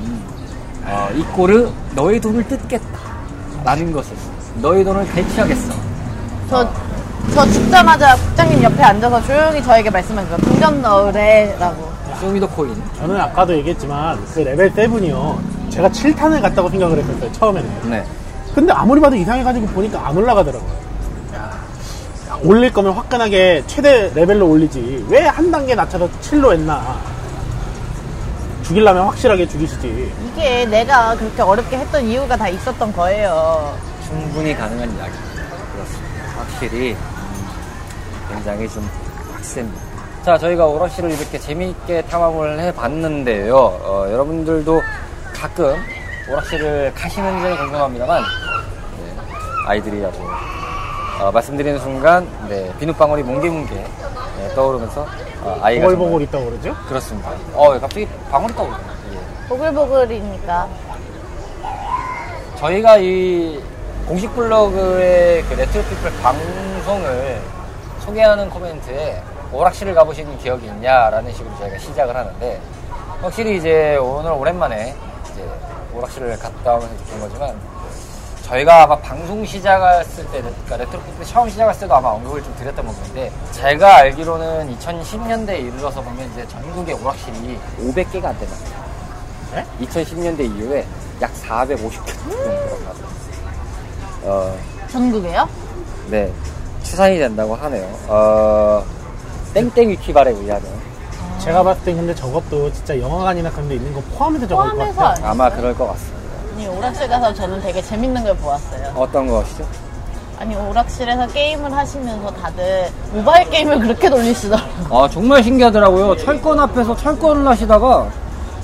S1: 어, 이 꼴을 너의 돈을 뜯겠다 라는 것을 너의 돈을 갈취하겠어
S3: 저, 저 죽자마자 국장님 옆에 앉아서 조용히 저에게 말씀하세요. 동전 넣으래라고.
S1: show me the coin
S2: 저는 아까도 얘기했지만 그 레벨 7이요. 제가 7탄을 갔다고 생각을 했었어요 처음에는.
S1: 네
S2: 근데 아무리 봐도 이상해가지고 보니까 안 올라가더라고요. 야, 올릴 거면 화끈하게 최대 레벨로 올리지. 왜 한 단계 낮춰서 7로 했나. 죽이려면 확실하게 죽이시지.
S3: 이게 내가 그렇게 어렵게 했던 이유가 다 있었던 거예요.
S1: 충분히 가능한 이야기입니다. 그렇습니다. 확실히 음, 굉장히 좀 빡셉니다. 자, 저희가 오락실을 이렇게 재미있게 탐험을 해봤는데요. 어, 여러분들도 가끔 오락실을 가시는지는 궁금합니다만 네, 아이들이라고 어, 말씀드리는 순간 네, 비눗방울이 뭉게뭉게 네, 떠오르면서 어, 아이가
S2: 보글보글 있다고 그러죠?
S1: 그렇습니다. 어, 갑자기 방울이 떠오르네요. 예.
S3: 보글보글이니까.
S1: 저희가 이 공식 블로그의 그 레트로피플 방송을 소개하는 코멘트에 오락실을 가보신 기억이 있냐라는 식으로 저희가 시작을 하는데 확실히 이제 오늘 오랜만에 이제 오락실을 갔다 오면서 느낀 거지만 저희가 아마 방송 시작했을 때, 그러니까 레트로피플 처음 시작했을 때도 아마 언급을 좀 드렸던 부분인데 제가 알기로는 2010년대에 이르러서 보면 이제 전국의 오락실이 500개가 안 된다.
S2: 네?
S1: 2010년대 이후에 약 450개 정도라고 하더라고요. 어,
S3: 전국에요?
S1: 네. 추산이 된다고 하네요. 어, 땡땡 위키발에 의하면
S2: 제가 봤을 땐 근데 저것도 진짜 영화관이나 그런 데 있는 거 포함해서 저걸 것
S3: 포함해서
S2: 같아요.
S1: 아마 그럴 것 같습니다.
S3: 아니, 오락실 가서 저는 되게 재밌는 걸 보았어요.
S1: 어떤 것이죠?
S3: 아니, 오락실에서 게임을 하시면서 다들 모바일 게임을 그렇게 돌리시더라고요.
S1: 아, 정말 신기하더라고요. 철권 앞에서 철권을 하시다가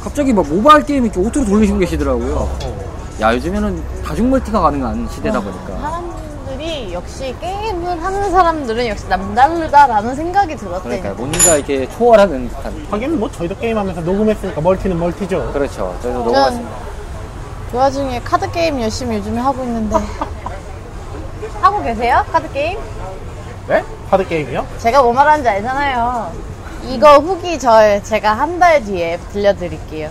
S1: 갑자기 막 모바일 게임 이렇게 auto로 돌리시고 계시더라고요.
S2: 어.
S1: 야, 요즘에는 다중 멀티가 가능한 시대다 보니까.
S3: 역시 게임을 하는 사람들은 역시 남다르다라는 생각이 들었대요.
S1: 그러니까 뭔가 이렇게 초월하는 듯한.
S2: 하긴 뭐 저희도 게임하면서 녹음했으니까 멀티는 멀티죠.
S1: 그렇죠. 저희도 맞습니다.
S3: 그 와중에 카드 게임 열심히 요즘에 하고 있는데 *laughs* 하고 계세요? 카드 게임?
S2: 네? 하드 게임이요?
S3: 제가 뭐 말하는지 알잖아요. 이거 후기 저 제가 한 달 뒤에 들려드릴게요.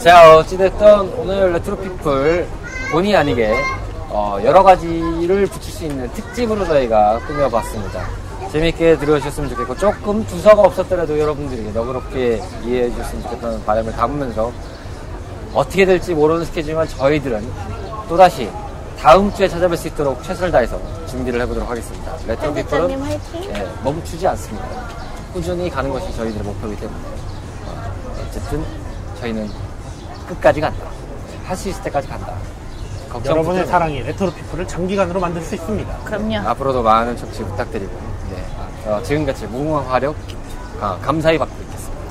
S1: 자, 어찌됐든 오늘 레트로피플 본의 아니게 어, 여러 가지를 붙일 수 있는 특집으로 저희가 꾸며봤습니다. 재밌게 들어주셨으면 좋겠고 조금 두서가 없었더라도 여러분들이 너그럽게 이해해 주셨으면 좋겠다는 바람을 담으면서 어떻게 될지 모르는 스케줄이지만 저희들은 또다시 다음 주에 찾아뵐 수 있도록 최선을 다해서 준비를 해보도록 하겠습니다. 레트로피플은
S3: 편집자님 화이팅!
S1: 예, 멈추지 않습니다. 꾸준히 가는 것이 저희들의 목표이기 때문에 어, 어쨌든 저희는 끝까지 간다. 할 수 있을 때까지 간다. 걱정
S2: 여러분의
S1: 붙들고
S2: 사랑이 레트로 피플을 장기간으로 만들 수 있습니다.
S3: 그럼요.
S1: 앞으로도 많은 청취 부탁드리고 네, 어, 지금같이 무궁한 화력 아, 감사히 받고 있겠습니다.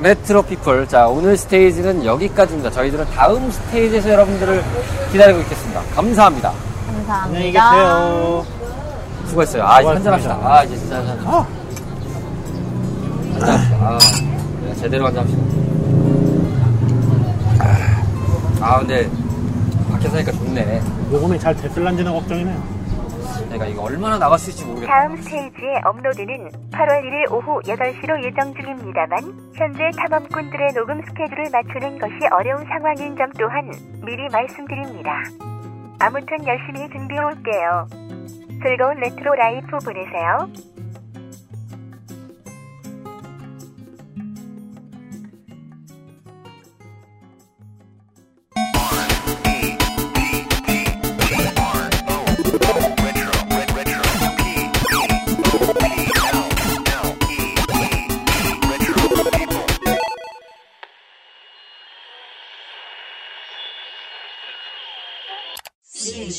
S1: 레트로 피플 자 오늘 스테이지는 여기까지입니다. 저희들은 다음 스테이지에서 여러분들을 기다리고 있겠습니다. 감사합니다.
S3: 감사합니다.
S2: 안녕히 계세요.
S1: 수고했어요. 아 이제. 한잔합시다. 아 이제 진짜 한잔.
S2: 아,
S1: 한잔 합시다. 아, 그냥 제대로 한잔 합시다. 아, 근데 밖에서 하니까 좋네.
S2: 녹음이 잘 됐을란지는 걱정이네요.
S1: 그러니까 이거 얼마나 나갈 수 있을지 모르겠다.
S6: 다음 스테이지의 업로드는 8월 1일 오후 8시로 예정 중입니다만 현재 탐험꾼들의 녹음 스케줄을 맞추는 것이 어려운 상황인 점 또한 미리 말씀드립니다. 아무튼 열심히 준비해 올게요. 즐거운 레트로 라이프 보내세요.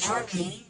S7: sharpening